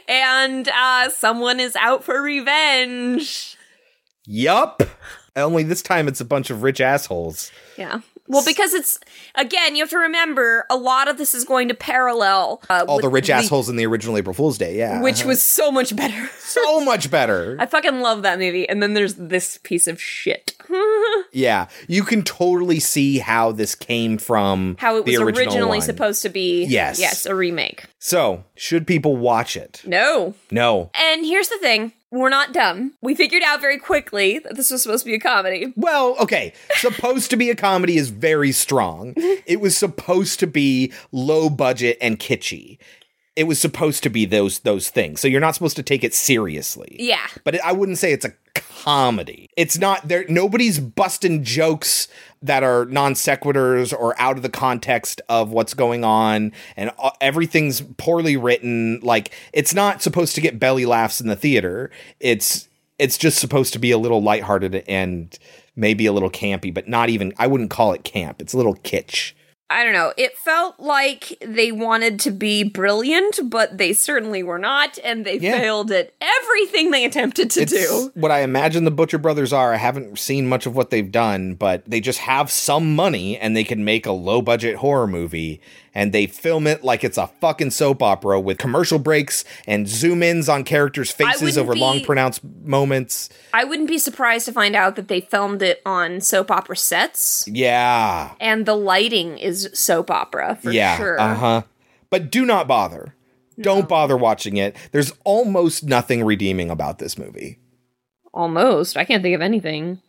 and uh, someone is out for revenge. Yup. Only this time it's a bunch of rich assholes. Yeah. Well, because it's again, you have to remember a lot of this is going to parallel uh, All the rich assholes in the original April Fool's Day, yeah. which was so much better. so much better. I fucking love that movie. And then there's this piece of shit. Yeah. You can totally see how this came from How it the was original originally one. supposed to be. Yes. Yes, a remake. So, should people watch it? No. No. And here's the thing. We're not dumb. We figured out very quickly that this was supposed to be a comedy. Well, okay. supposed to be a comedy is very strong. It was supposed to be low budget and kitschy. It was supposed to be those those things. So you're not supposed to take it seriously. Yeah. But it, I wouldn't say it's a comedy. It's not there nobody's busting jokes that are non sequiturs or out of the context of what's going on and uh, everything's poorly written like it's not supposed to get belly laughs in the theater. It's it's just supposed to be a little lighthearted and maybe a little campy, but not even I wouldn't call it camp. It's a little kitsch. I don't know. It felt like they wanted to be brilliant, but they certainly were not, and they Yeah. failed at everything they attempted to It's do. what I imagine the Butcher Brothers are. I haven't seen much of what they've done, but they just have some money and they can make a low budget horror movie and they film it like it's a fucking soap opera with commercial breaks and zoom ins on characters' faces over long pronounced moments. I wouldn't be surprised to find out that they filmed it on soap opera sets, Yeah. and the lighting is soap opera for yeah. sure. Uh huh. But do not bother. Don't bother watching it. There's almost nothing redeeming about this movie. Almost. I can't think of anything.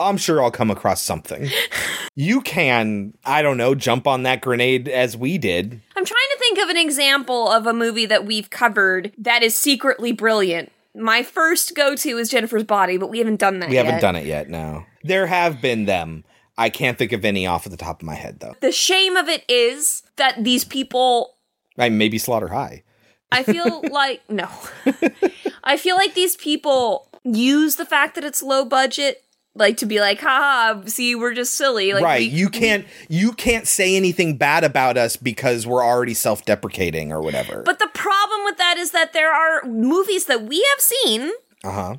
I'm sure I'll come across something. you can, I don't know, jump on that grenade as we did. I'm trying to think of an example of a movie that we've covered that is secretly brilliant. My first go to is Jennifer's Body, but we haven't done that We yet. haven't done it yet, no. There have been them. I can't think of any off of the top of my head, though. The shame of it is that these people I maybe Slaughter High. I feel like no. I feel like these people use the fact that it's low budget like to be like, haha, see, we're just silly. Like right. we- you can't you can't say anything bad about us because we're already self-deprecating or whatever. But the problem with that is that there are movies that we have seen uh-huh.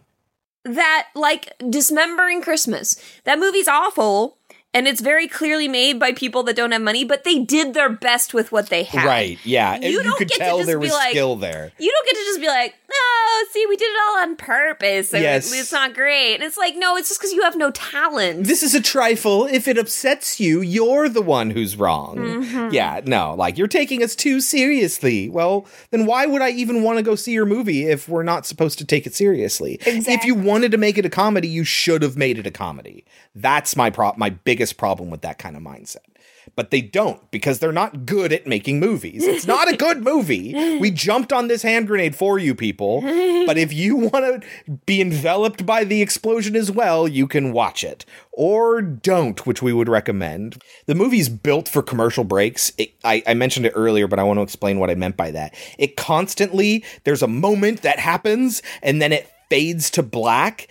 that like dismembering christmas that movie's awful and it's very clearly made by people that don't have money but they did their best with what they had Right. Yeah. You you, don't could get to tell just there be was like- skill there. you don't get to just be like no see we did it all on purpose so Yes. it's not great and it's like no it's just because you have no talent This is a trifle. If it upsets you, you're the one who's wrong. Mhm. Yeah, no, like you're taking us too seriously. Well, then why would I even want to go see your movie if we're not supposed to take it seriously? If you wanted to make it a comedy, you should have made it a comedy. That's my pro- my biggest problem with that kind of mindset. But they don't because they're not good at making movies. It's not a good movie. We jumped on this hand grenade for you people. But if you want to be enveloped by the explosion as well, you can watch it. Or don't, which we would recommend. The movie's built for commercial breaks. It, I, I mentioned it earlier, but I want to explain what I meant by that. It constantly, there's a moment that happens, and then it fades to black,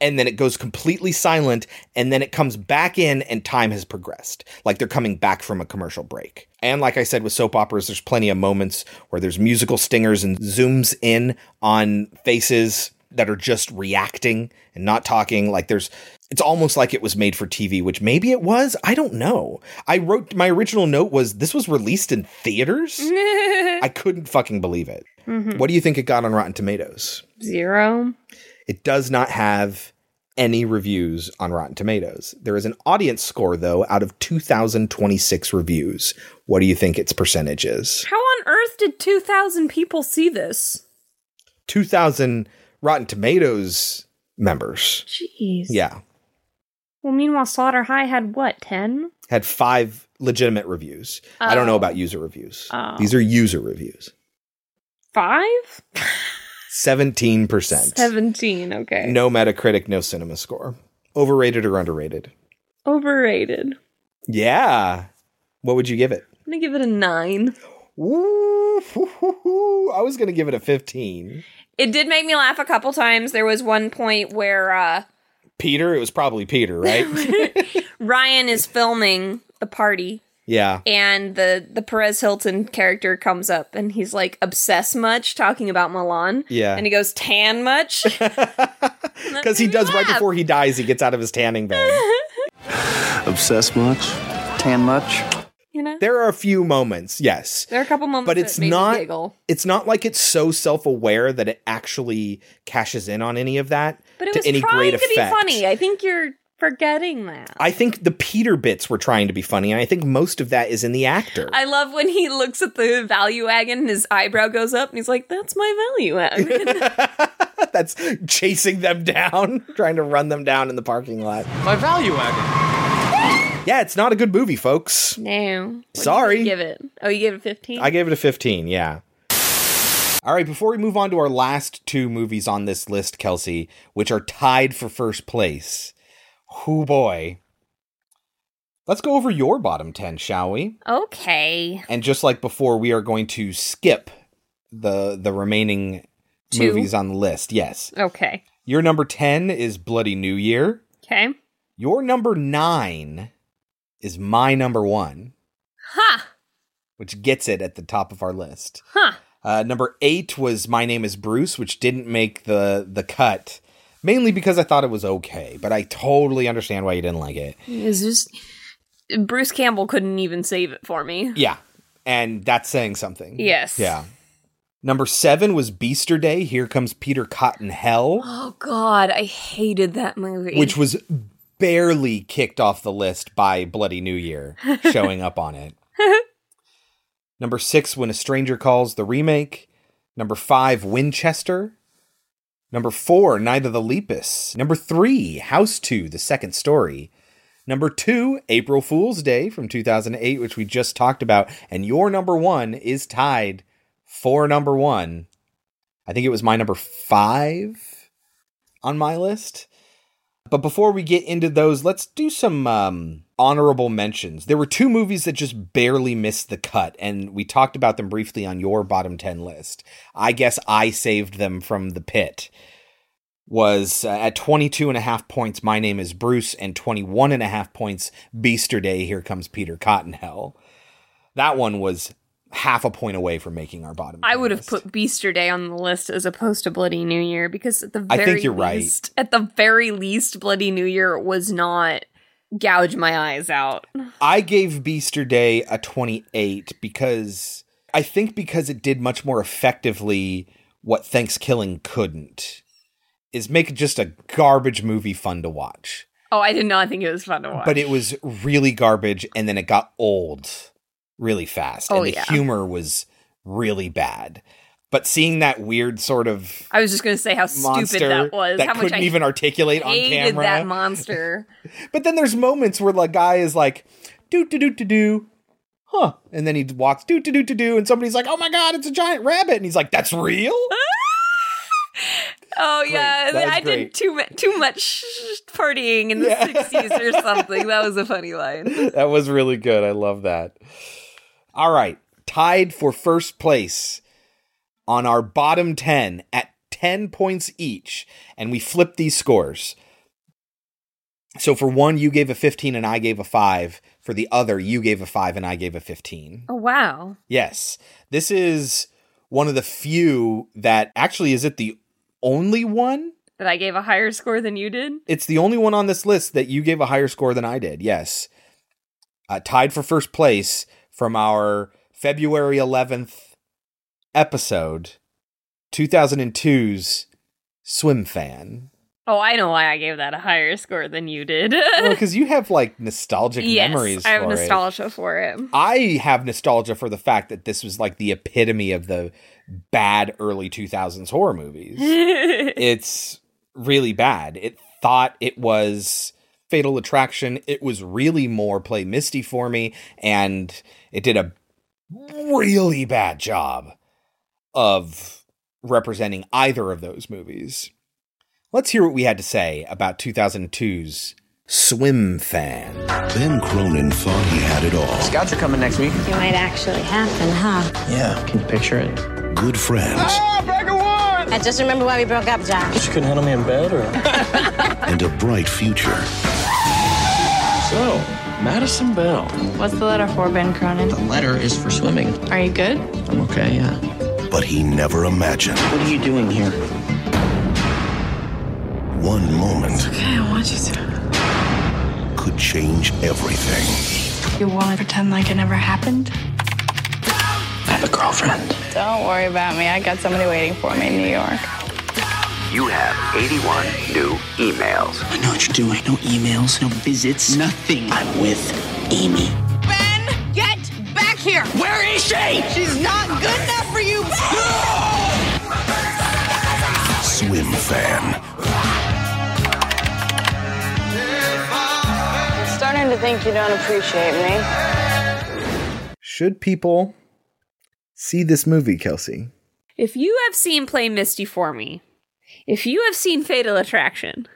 and then it goes completely silent and then it comes back in and time has progressed like they're coming back from a commercial break and like i said with soap operas there's plenty of moments where there's musical stingers and zooms in on faces that are just reacting and not talking like there's it's almost like it was made for TV, which maybe it was. I don't know. I wrote my original note was this was released in theaters. I couldn't fucking believe it. Mhm. What do you think it got on Rotten Tomatoes? zero It does not have any reviews on Rotten Tomatoes. There is an audience score, though, out of 2,026 reviews. What do you think its percentage is? how on earth did 2000 people see this 2,000 Rotten Tomatoes members. jeez Yeah. well meanwhile slaughter high had what 10 Had five legitimate reviews. I don't know Oh. about user reviews. Oh. These are user reviews. five 17%. 17 okay No Metacritic, no cinema score. Overrated or underrated? overrated Yeah. What would you give it? i'm gonna give it a nine Ooh, I was going to give it a 15. it did make me laugh a couple times there was one point where uh Peter, it was probably Peter, right? ryan is filming the party yeah. and the the Perez Hilton character comes up and he's like obsessed much talking about Milan. Yeah. And he goes tan much. Because he does right before he dies, he gets out of his tanning bed. Obsessed much? Tan much? You know? There are a few moments, yes. There are a couple moments But that it's made me not giggle. it's not like it's so self-aware that it actually cashes in on any of that But it to was any trying great to effect. be funny. I think you're forgetting that. I think the Peter bits were trying to be funny, and I think most of that is in the actor. I love when he looks at the value wagon and his eyebrow goes up and he's like, That's my value wagon. That's chasing them down, trying to run them down in the parking lot. My value wagon. Yeah, it's not a good movie, folks. no. What did Sorry. you give it. Oh, you gave it 15? I gave it a 15, yeah. All right, before we move on to our last two movies on this list, Kelsey, which are tied for first place. Whoo boy. Let's go over your bottom 10, shall we? okay. And just like before, we are going to skip the the remaining Two. movies on the list. Yes. Okay. Your number 10 is Bloody New Year. Okay. Your number 9 is my number one, Huh. which gets it at the top of our list. Huh. Uh, number eight was My Name is Bruce, which didn't make the the cut, mainly because I thought it was okay, but I totally understand why you didn't like it. It's just Bruce Campbell couldn't even save it for me. Yeah, and that's saying something. Yes. Yeah. Number seven was Beaster Day. Here comes Peter Cottonhell, Oh God, I hated that movie. which was barely kicked off the list by Bloody New Year showing up on it. Number six, When a Stranger Calls, the remake. Number five, Winchester. Number four, Night of the Lepus. Number three, House 2, the second story. Number two, April Fool's Day from 2008, which we just talked about. And your number one is tied for number one. I think it was my number five on my list. But before we get into those, let's do some um, honorable mentions. There were two movies that just barely missed the cut, and we talked about them briefly on your bottom 10 list. I guess I saved them from the pit. Was uh, at 22 and a half points, My Name is Bruce, and 21 and a half points, Beaster Day, Here Comes Peter Cottonhell. That one was half a point away from making our bottom. I would have put Beaster Day on the list as opposed to Bloody New Year because at the I very think you're right. least, at the very least, Bloody New Year was not gouge my eyes out. I gave Beaster Day a 28 because I think because it did much more effectively what ThanksKilling couldn't is make just a garbage movie fun to watch. Oh, I did not think it was fun to watch. But it was really garbage and then it got old really fast Oh, and the yeah. humor was really bad. But seeing that weird sort of I was just going to say how stupid that was. that how much couldn't I even articulate on camera. that monster. But then there's moments where the guy is like, do do do do do, huh? And then he walks do do do do do, and somebody's like, oh my god, it's a giant rabbit, and he's like, that's real. Oh yeah, I great. did too too much partying in the sixties or something. That was a funny line. that was really good. I love that. All right, tied for first place on our bottom ten at ten points each, and we flipped these scores. So for one, you gave a fifteen and I gave a five. For the other, you gave a five and I gave a fifteen. Oh wow. Yes. This is one of the few that actually is it the only one? That I gave a higher score than you did. It's the only one on this list that you gave a higher score than I did. Yes. Uh, tied for first place from our February 11th episode, 2002's Swim Fan. Oh, I know why I gave that a higher score than you did. Well, because you have like nostalgic yes, memories. I have for it. nostalgia for it. I have nostalgia for the fact that this was like the epitome of the bad early 2000s horror movies. it's really bad. It thought it was Fatal Attraction. It was really more Play Misty for me, and it did a really bad job of representing either of those movies. Let's hear what we had to say about 2002's Swim Fan. Ben Cronin thought he had it all. Scouts are coming next week. It might actually happen, huh? Yeah, can you picture it? Good friends I just remember why we broke up, John. You couldn't handle me in bed, or? and a bright future. So, Madison Bell. What's the letter for, Ben Cronin? The letter is for swimming. Are you good? I'm okay, yeah. But he never imagined What are you doing here? one moment Okay, I want you to. could change everything. You want to pretend like it never happened? I have a girlfriend. Don't worry about me. I got somebody waiting for me in New York. You have 81 new emails. I know what you're doing. No emails, no visits, nothing. I'm with Amy. Ben, get back here! Where is she? She's not good enough for you! Swim Fan. I'm starting to think you don't appreciate me. Should people see this movie, Kelsey? If you have seen Play Misty for me, if you have seen Fatal Attraction,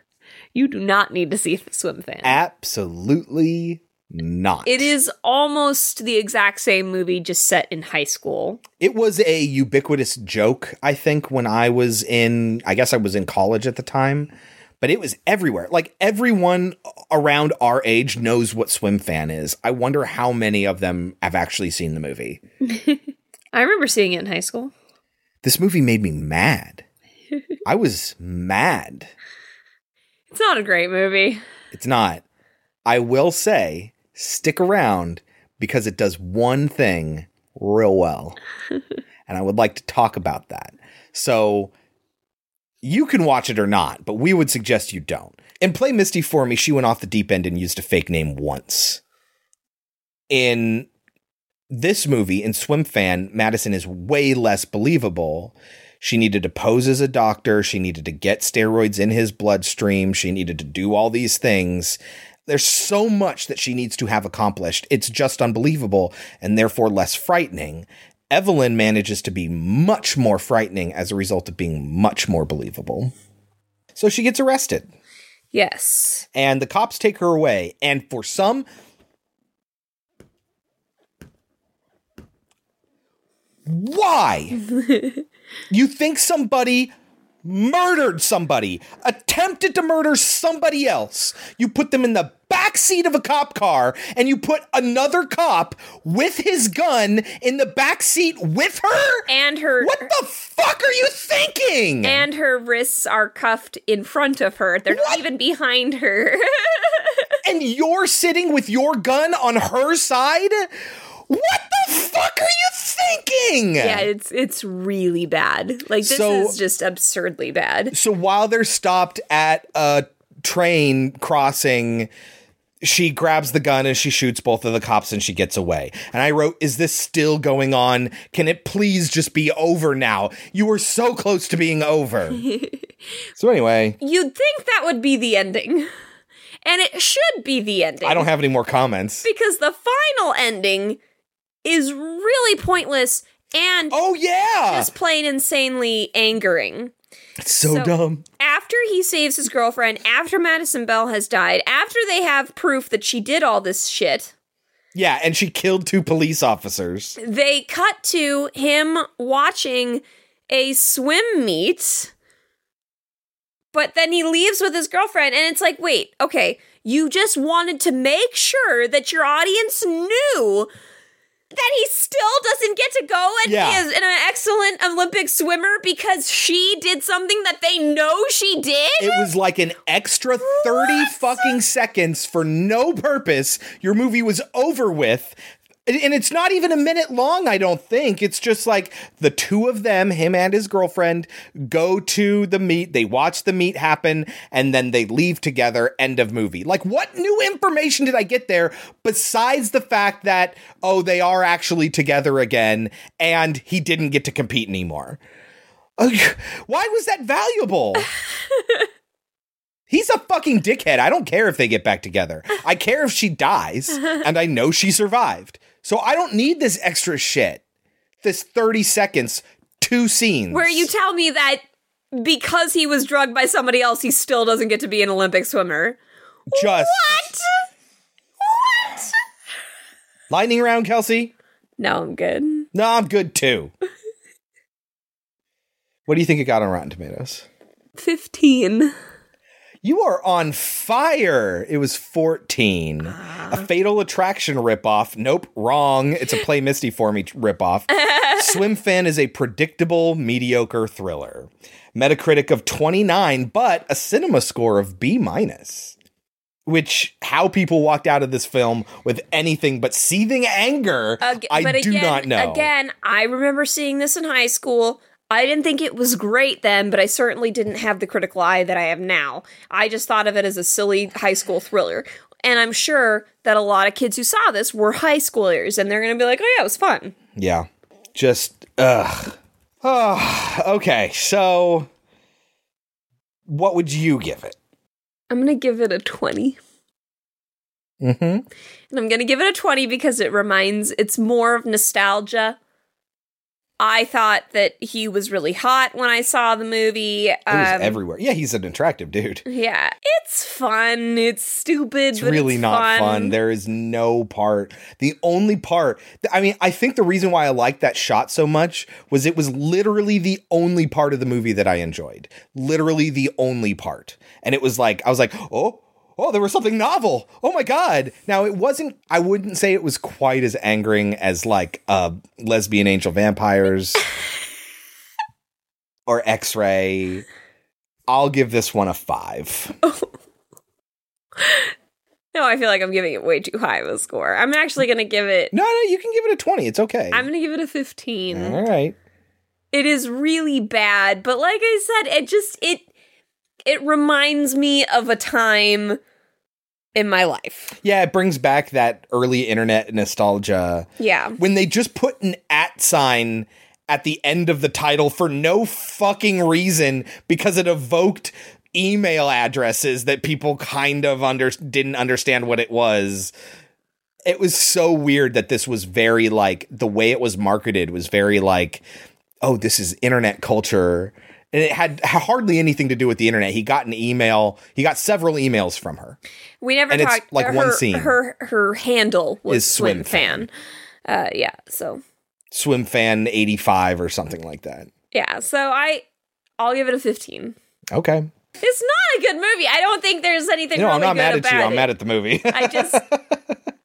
you do not need to see Swim Fan. Absolutely not. It is almost the exact same movie, just set in high school. It was a ubiquitous joke, I think, when I was in, I guess I was in college at the time. but it was everywhere. Like everyone around our age knows what Swim Fan is. I wonder how many of them have actually seen the movie. I remember seeing it in high school. This movie made me mad. I was mad. It's not a great movie. It's not. I will say, stick around because it does one thing real well. and I would like to talk about that. So you can watch it or not, but we would suggest you don't. And Play Misty for me, she went off the deep end and used a fake name once. In this movie, in Swim Fan, Madison is way less believable. She needed to pose as a doctor. She needed to get steroids in his bloodstream. She needed to do all these things. There's so much that she needs to have accomplished. It's just unbelievable and therefore less frightening. Evelyn manages to be much more frightening as a result of being much more believable. So she gets arrested. Yes. And the cops take her away. And for some. Why? you think somebody murdered somebody, attempted to murder somebody else. You put them in the back seat of a cop car and you put another cop with his gun in the back seat with her? And her What the fuck are you thinking? And her wrists are cuffed in front of her. They're not even behind her. and you're sitting with your gun on her side? What the fuck are you thinking? yeah, it's it's really bad. Like this So- is just absurdly bad. So while they're stopped at a train crossing, she grabs the gun and she shoots both of the cops and she gets away. And I wrote, Is this still going on? Can it please just be over now? You were so close to being over. so, anyway, You'd think that would be the ending. And it should be the ending. I don't have any more comments. because the final ending is really pointless and oh yeah just plain insanely angering It's so, dumb. after he saves his girlfriend after madison bell has died after they have proof that she did all this shit Yeah, and she killed two police officers. they cut to him watching a swim meet but then he leaves with his girlfriend and it's like wait okay you just wanted to make sure that your audience knew that he still doesn't get to go and Yeah. he is an excellent olympic swimmer because she did something that they know she did It was like an extra 30 fucking seconds for no purpose. Your movie was over with. And it's not even a minute long, I don't think. It's just like the two of them, him and his girlfriend, go to the meet, they watch the meet happen, and then they leave together. End of movie. Like, what new information did I get there besides the fact that, oh, they are actually together again and he didn't get to compete anymore? Why was that valuable? He's a fucking dickhead. I don't care if they get back together. I care if she dies, and I know she survived. So I don't need this extra shit. This 30 seconds, two scenes. where you tell me that because he was drugged by somebody else he still doesn't get to be an olympic swimmer just what what lightning round, Kelsey. no i'm good No, I'm good too. what do you think it got on Rotten Tomatoes? 15 You are on fire. It was 14. A uh-huh. Fatal Attraction ripoff. Nope, wrong. It's a Play Misty for Me ripoff. Swim Fan is a predictable, mediocre thriller. Metacritic of 29, but a cinema score of B minus. Which, how people walked out of this film with anything but seething anger, Ag- I but do again, not know. Again, I remember seeing this in high school. I didn't think it was great then, but I certainly didn't have the critical eye that I have now. I just thought of it as a silly high school thriller. And I'm sure that a lot of kids who saw this were high schoolers and they're going to be like, oh, yeah, it was fun. Yeah. Just ugh. Oh, okay. So what would you give it? I'm going to give it a 20. Mm-hmm. And I'm going to give it a 20 because it reminds, it's more of nostalgia. I thought that he was really hot when I saw the movie. Was Um, everywhere. Yeah, he's an attractive dude. Yeah, it's fun. It's stupid. It's really it's not fun. fun. There is no part. The only part, I mean, I think the reason why I liked that shot so much was it was literally the only part of the movie that I enjoyed. Literally the only part. And it was like, I was like, oh, oh, there was something novel. Oh my God. Now, it wasn't, I wouldn't say it was quite as angering as like uh, lesbian angel vampires or X ray. I'll give this one a five. No, I feel like I'm giving it way too high of a score. I'm actually going to give it. No, no, you can give it a 20. It's okay. I'm going to give it a 15. All right. It is really bad, but like I said, it just it it reminds me of a time in my life. Yeah, it brings back that early internet nostalgia. Yeah. When they just put an at sign at the end of the title for no fucking reason because it evoked email addresses that people kind of under didn't understand what it was. It was so weird that this was very like the way it was marketed was very like oh this is internet culture and it had hardly anything to do with the internet. He got an email, he got several emails from her. We never And it's talked like her, one scene. Her her handle was Is swim, swim fan. Uh yeah, so Swim fan 85 or something like that. yeah, so I I'll give it a 15. Okay. It's not a good movie. I don't think there's anything no, really I'm not good mad at you. I'm mad at the movie. I just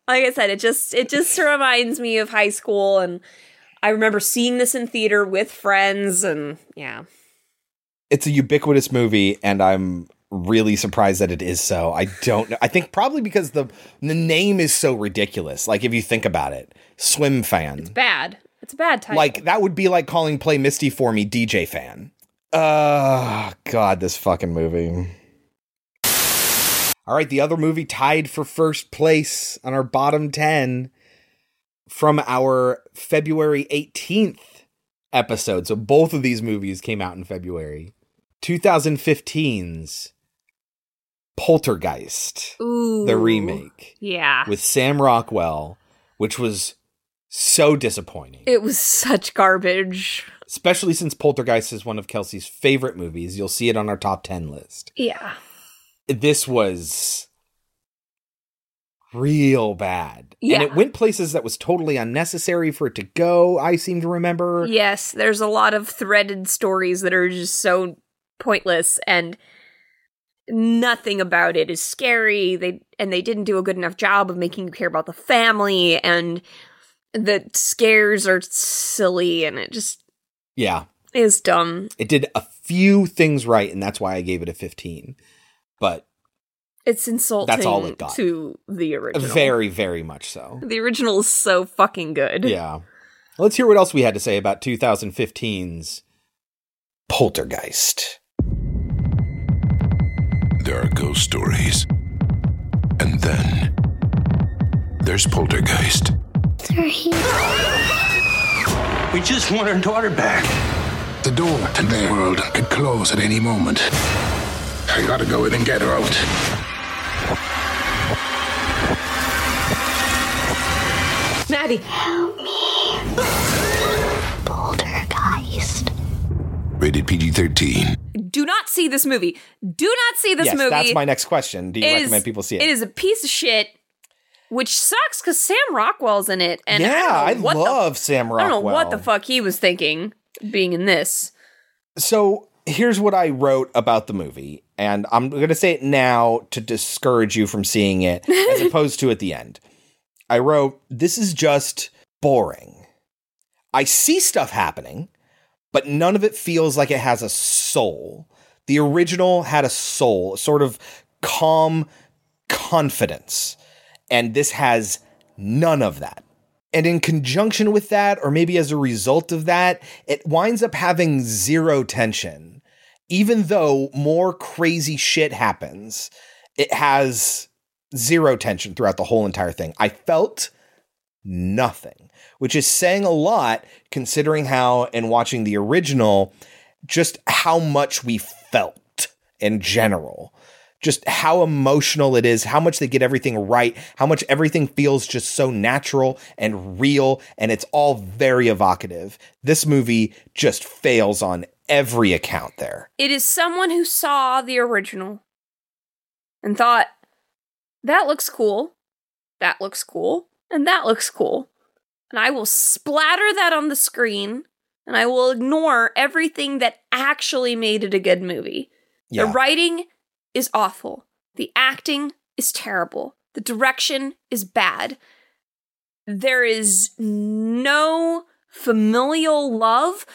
like I said, it just it just reminds me of high school and I remember seeing this in theater with friends and yeah. It's a ubiquitous movie, and I'm really surprised that it is so. I don't know. I think probably because the the name is so ridiculous. Like if you think about it, swim fan. It's bad. It's a bad title. Like that would be like calling Play Misty for me DJ fan. Uh God, this fucking movie. All right, the other movie tied for first place on our bottom 10 from our February 18th episode. So both of these movies came out in February. 2015's Poltergeist, Ooh. the remake Yeah. with Sam Rockwell, which was so disappointing It was such garbage. especially since Poltergeist is one of Kelsey's favorite movies. You'll see it on our top 10 list. Yeah. This was real bad. Yeah. And it went places that was totally unnecessary for it to go, I seem to remember. Yes, there's a lot of threaded stories that are just so pointless and nothing about it is scary. They and they didn't do a good enough job of making you care about the family and the scares are silly and it just Yeah. is dumb. It did a few things right, and that's why I gave it a 15. But It's insulting That's all it got. to the original. very, very much so. The original is so fucking good. Yeah. Let's hear what else we had to say about 2015's Poltergeist. There are ghost stories. And then there's Poltergeist. We just want our daughter back. The door to their world could close at any moment. I gotta go in and get her out. Maddie. Poltergeist. Rated PG 13. Do not see this movie. Do not see this yes, movie. that's my next question. Do you It is- recommend people see it? It is a piece of shit, which sucks because Sam Rockwell's in it. And yeah, I, I, don't know what the- love Sam I Rockwell. don't know what the fuck he was thinking being in this. So here's what I wrote about the movie, and I'm going to say it now to discourage you from seeing it, as opposed to at the end. I wrote, This is just boring. I see stuff happening, but none of it feels like it has a soul. The original had a soul, a sort of calm confidence, and this has none of that. And in conjunction with that, or maybe as a result of that, it winds up having zero tension. Even though more crazy shit happens, it has zero tension throughout the whole entire thing. I felt nothing, which is saying a lot considering how, in watching the original, just how much we felt in general. just how emotional it is, how much they get everything right, how much everything feels just so natural and real, and it's all very evocative. This movie just fails on every account there. It is someone who saw the original and thought, that looks cool, that looks cool, and that looks cool. And I will splatter that on the screen and I will ignore everything that actually made it a good movie. Yeah. The writing is awful. The acting is terrible. The direction is bad. There is no familial love.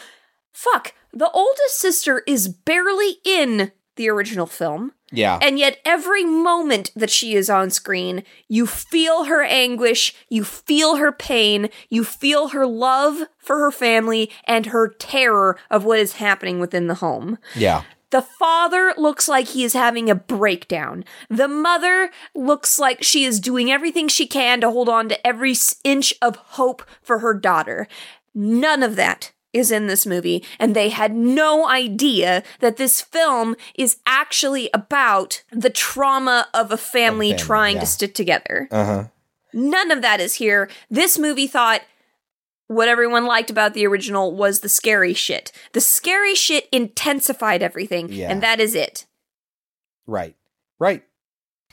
Fuck, the oldest sister is barely in the original film. Yeah. And yet, every moment that she is on screen, you feel her anguish, you feel her pain, you feel her love for her family, and her terror of what is happening within the home. yeah. The father looks like he is having a breakdown. The mother looks like she is doing everything she can to hold on to every inch of hope for her daughter. None of that is in this movie, and they had no idea that this film is actually about the trauma of a family, family, trying yeah. to stick together. Uh huh. None of that is here. This movie thought what everyone liked about the original was the scary shit. The scary shit intensified everything, Yeah. and that is it. Right. Right.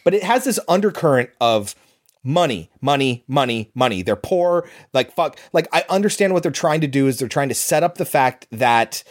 But it has this undercurrent of money, money, money, money. They're poor. Like, fuck. Like, I understand what they're trying to do is they're trying to set up the fact that,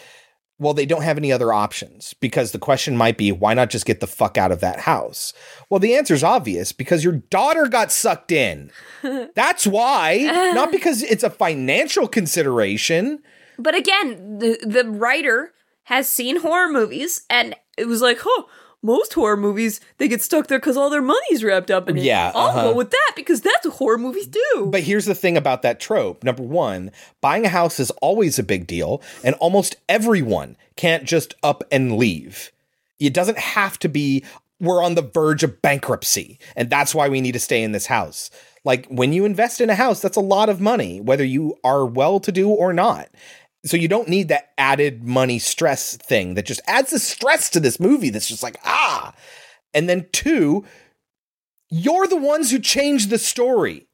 well, they don't have any other options because the question might be, why not just get the fuck out of that house? Well, the answer is obvious because your daughter got sucked in. That's why, not because it's a financial consideration. But again, the the writer has seen horror movies, and it was like, huh. Most horror movies, they get stuck there because all their money's wrapped up in it. Yeah, I'll uh-huh. go with that because that's what horror movies do. But here's the thing about that trope. Number one, buying a house is always a big deal, and almost everyone can't just up and leave. It doesn't have to be, we're on the verge of bankruptcy, and that's why we need to stay in this house. Like when you invest in a house, that's a lot of money, whether you are well to do or not. So you don't need that added money stress thing that just adds the stress to this movie that's just like, ah. And then two, you're the ones who changed the story.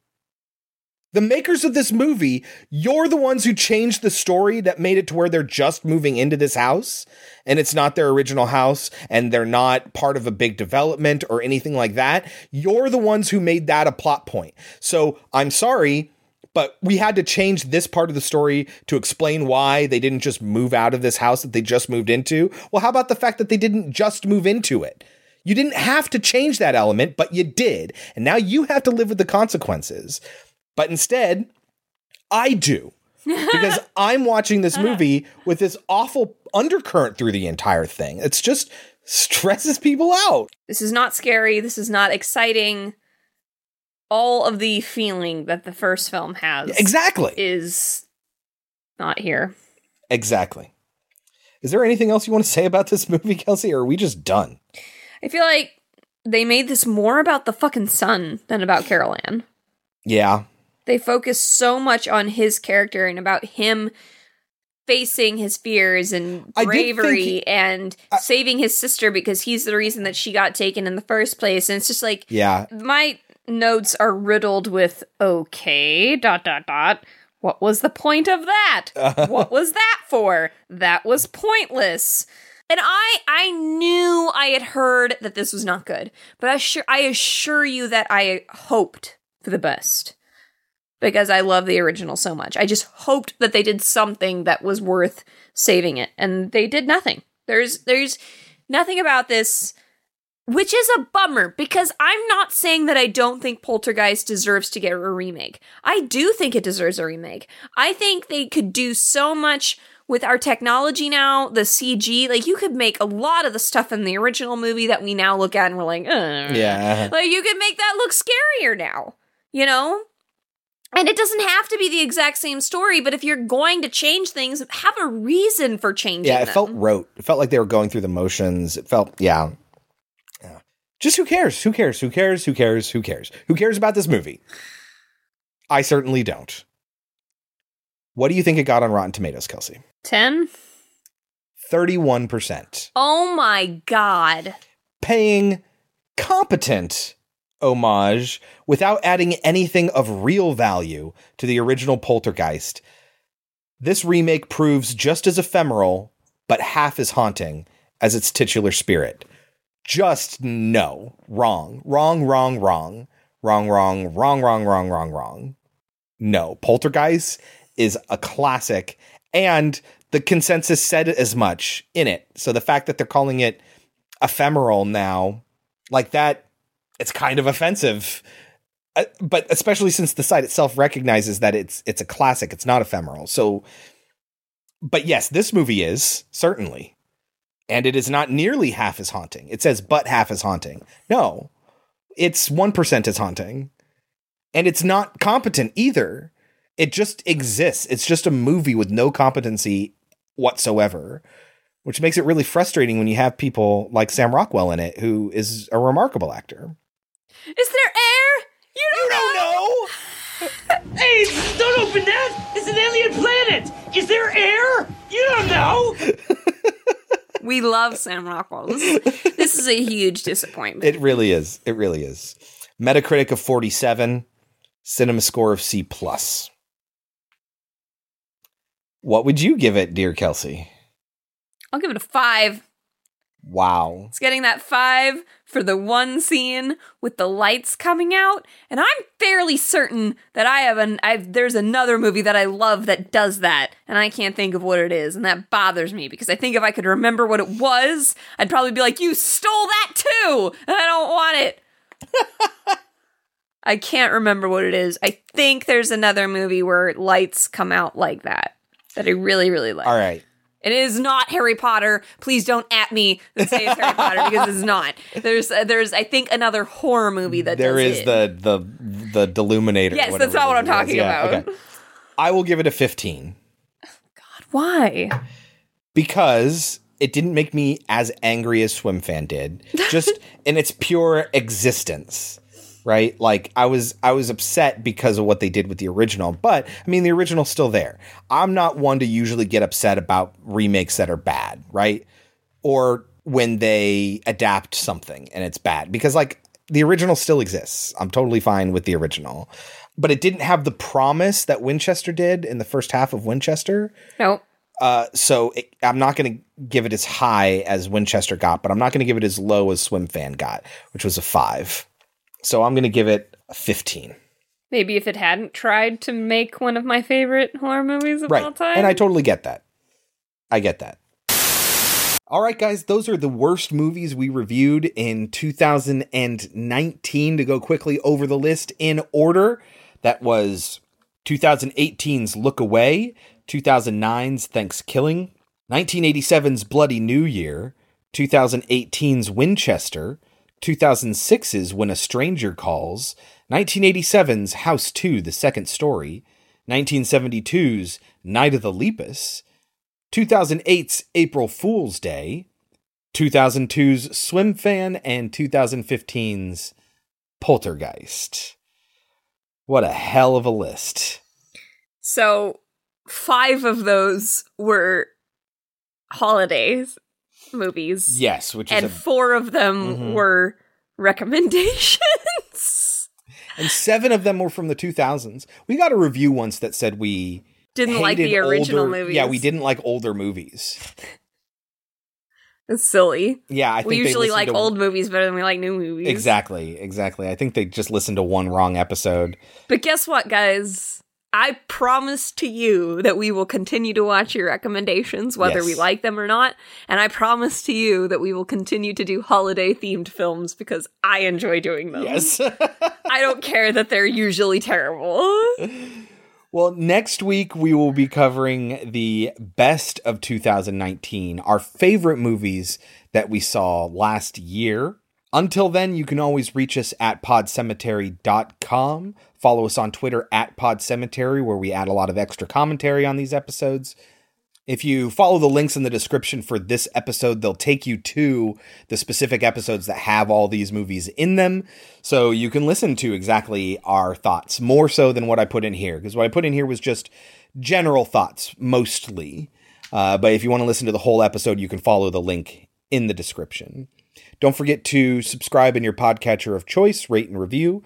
The makers of this movie, you're the ones who changed the story that made it to where they're just moving into this house and it's not their original house and they're not part of a big development or anything like that. You're the ones who made that a plot point. So I'm sorry, but we had to change this part of the story to explain why they didn't just move out of this house that they just moved into. Well, how about the fact that they didn't just move into it? You didn't have to change that element, but you did. And now you have to live with the consequences. But instead, I do. because I'm watching this uh-huh. movie with this awful undercurrent through the entire thing. It's just stresses people out. This is not scary. This is not exciting. All of the feeling that the first film has Exactly. is not here. Exactly. Is there anything else you want to say about this movie, Kelsey, or are we just done? I feel like they made this more about the fucking son than about Carol Anne. Yeah. They focus so much on his character and about him facing his fears and bravery think- and saving his sister because he's the reason that she got taken in the first place. And it's just like Yeah. my notes are riddled with okay dot dot dot. What was the point of that? What was that for? That was pointless. And i i knew i had heard that this was not good but i sure i assure you that i hoped for the best because i love the original so much. I just hoped that they did something that was worth saving it and they did nothing. There's there's nothing about this which is a bummer because I'm not saying that I don't think Poltergeist deserves to get a remake. I do think it deserves a remake. I think they could do so much with our technology now, the CG. Like, you could make a lot of the stuff in the original movie that we now look at and we're like, uh. Yeah. Like, you could make that look scarier now, you know? And it doesn't have to be the exact same story, but if you're going to change things, have a reason for changing Yeah, it them. felt rote. It felt like they were going through the motions. It felt, yeah. Just who cares? Who cares? Who cares? Who cares? Who cares? Who cares about this movie? I certainly don't. What do you think it got on Rotten Tomatoes, Kelsey? 10? 31%. Oh my god. Paying competent homage without adding anything of real value to the original Poltergeist. This remake proves just as ephemeral, but half as haunting as its titular spirit. Just no. Wrong. Wrong, wrong, wrong. Wrong, wrong, wrong, wrong, wrong, wrong, wrong. No. Poltergeist is a classic, and the consensus said as much in it. So the fact that they're calling it ephemeral now, like that, it's kind of offensive. Uh, but especially since the site itself recognizes that it's it's a classic, it's not ephemeral. So, but yes, this movie is certainly, and it is not nearly half as haunting. It says but half as haunting. No, it's one percent as haunting, and it's not competent either. It just exists. It's just a movie with no competency whatsoever, which makes it really frustrating when you have people like Sam Rockwell in it, who is a remarkable actor. Is there air? You don't, don't know. Hey, don't open that! It's an alien planet! Is there air? You don't know! we love Sam Rockwell. This is, this is a huge disappointment. It really is. It really is. Metacritic of 47, cinema score of C plus. What would you give it, dear Kelsey? I'll give it a five. Wow. It's getting that five for the one scene with the lights coming out, and I'm fairly certain that I have an I've there's another movie that I love that does that, and I can't think of what it is, and that bothers me because I think if I could remember what it was, I'd probably be like, "You stole that too," and I don't want it. I can't remember what it is. I think there's another movie where lights come out like that that I really really like. All right. It is not Harry Potter. Please don't at me and say it's Harry Potter because it's not. There's uh, there's I think another horror movie that there is it. the the the Deluminator. Yes, that's not what I'm talking Yeah, about. okay. I will give it a 15 God, Why? because it didn't make me as angry as Swimfan did. Just in its pure existence. Right? Like I was I was upset because of what they did with the original, but I mean the original's still there. I'm not one to usually get upset about remakes that are bad, right? Or when they adapt something and it's bad because like the original still exists. I'm totally fine with the original. But it didn't have the promise that Winchester did in the first half of Winchester. Nope. Uh, so it, I'm not going to give it as high as Winchester got, but I'm not going to give it as low as Swimfan got, which was a five. So I'm going to give it a 15. Maybe if it hadn't tried to make one of my favorite horror movies of all time. And I totally get that. I get that. All right, guys, those are the worst movies we reviewed in 2019. To go quickly over the list in order, that was 2018's Look Away, 2009's ThanksKilling, 1987's Bloody New Year, 2018's Winchester, 2006's When a Stranger Calls, 1987's House 2, The Second Story, 1972's Night of the Lepus, 2008's April Fool's Day, 2002's Swimfan, and 2015's Poltergeist. What a hell of a list. So five of those were holidays movies. Yes, which is and a- four of them Mhm. were recommendations. And seven of them were from the 2000s. We got a review once that said we Didn't like the original older- movies. Yeah, we didn't like older movies. It's silly. Yeah, I think we usually like to- old movies better than we like new movies. Exactly, exactly. I think they just listened to one wrong episode. But guess what, guys? I promise to you that we will continue to watch your recommendations, whether Yes. we like them or not. And I promise to you that we will continue to do holiday themed films because I enjoy doing them. Yes. I don't care that they're usually terrible. Well, next week we will be covering the best of 2019, our favorite movies that we saw last year. Until then, you can always reach us at podcemetery.com. Follow us on Twitter at Pod Cemetery, where we add a lot of extra commentary on these episodes. If you follow the links in the description for this episode, they'll take you to the specific episodes that have all these movies in them. So you can listen to exactly our thoughts more so than what I put in here. Because what I put in here was just general thoughts mostly. Uh, but if you want to listen to the whole episode, you can follow the link in the description. Don't forget to subscribe in your podcatcher of choice, rate and review.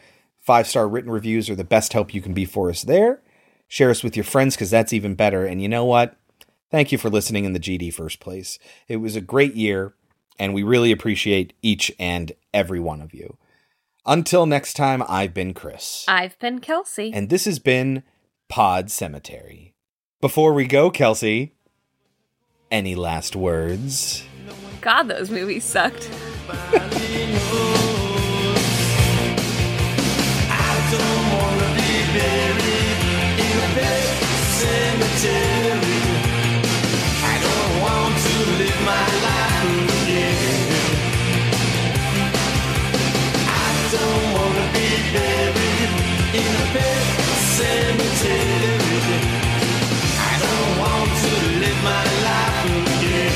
Five star written reviews are the best help you can be for us there. Share us with your friends because that's even better. And you know what? Thank you for listening in the GD first place. It was a great year, and we really appreciate each and every one of you. Until next time, I've been Chris. I've been Kelsey. And this has been Pod Cemetery. Before we go, Kelsey, any last words? God, those movies sucked. Addicted to live my life you. I don't wanna be buried in bed of cemetery. I don't want to live my life for you.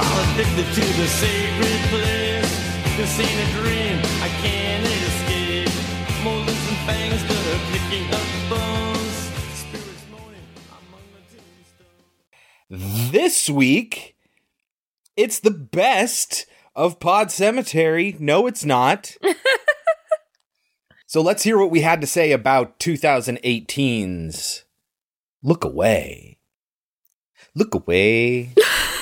I was fixed into the sacred place. This ain't a dream, I can't. Molars and fangs that are picking up bones. Spirits moaning among the tombstones. This week, it's the best of Pod Cemetery. No, it's not. so let's hear what we had to say about 2018's Look Away. Look Away.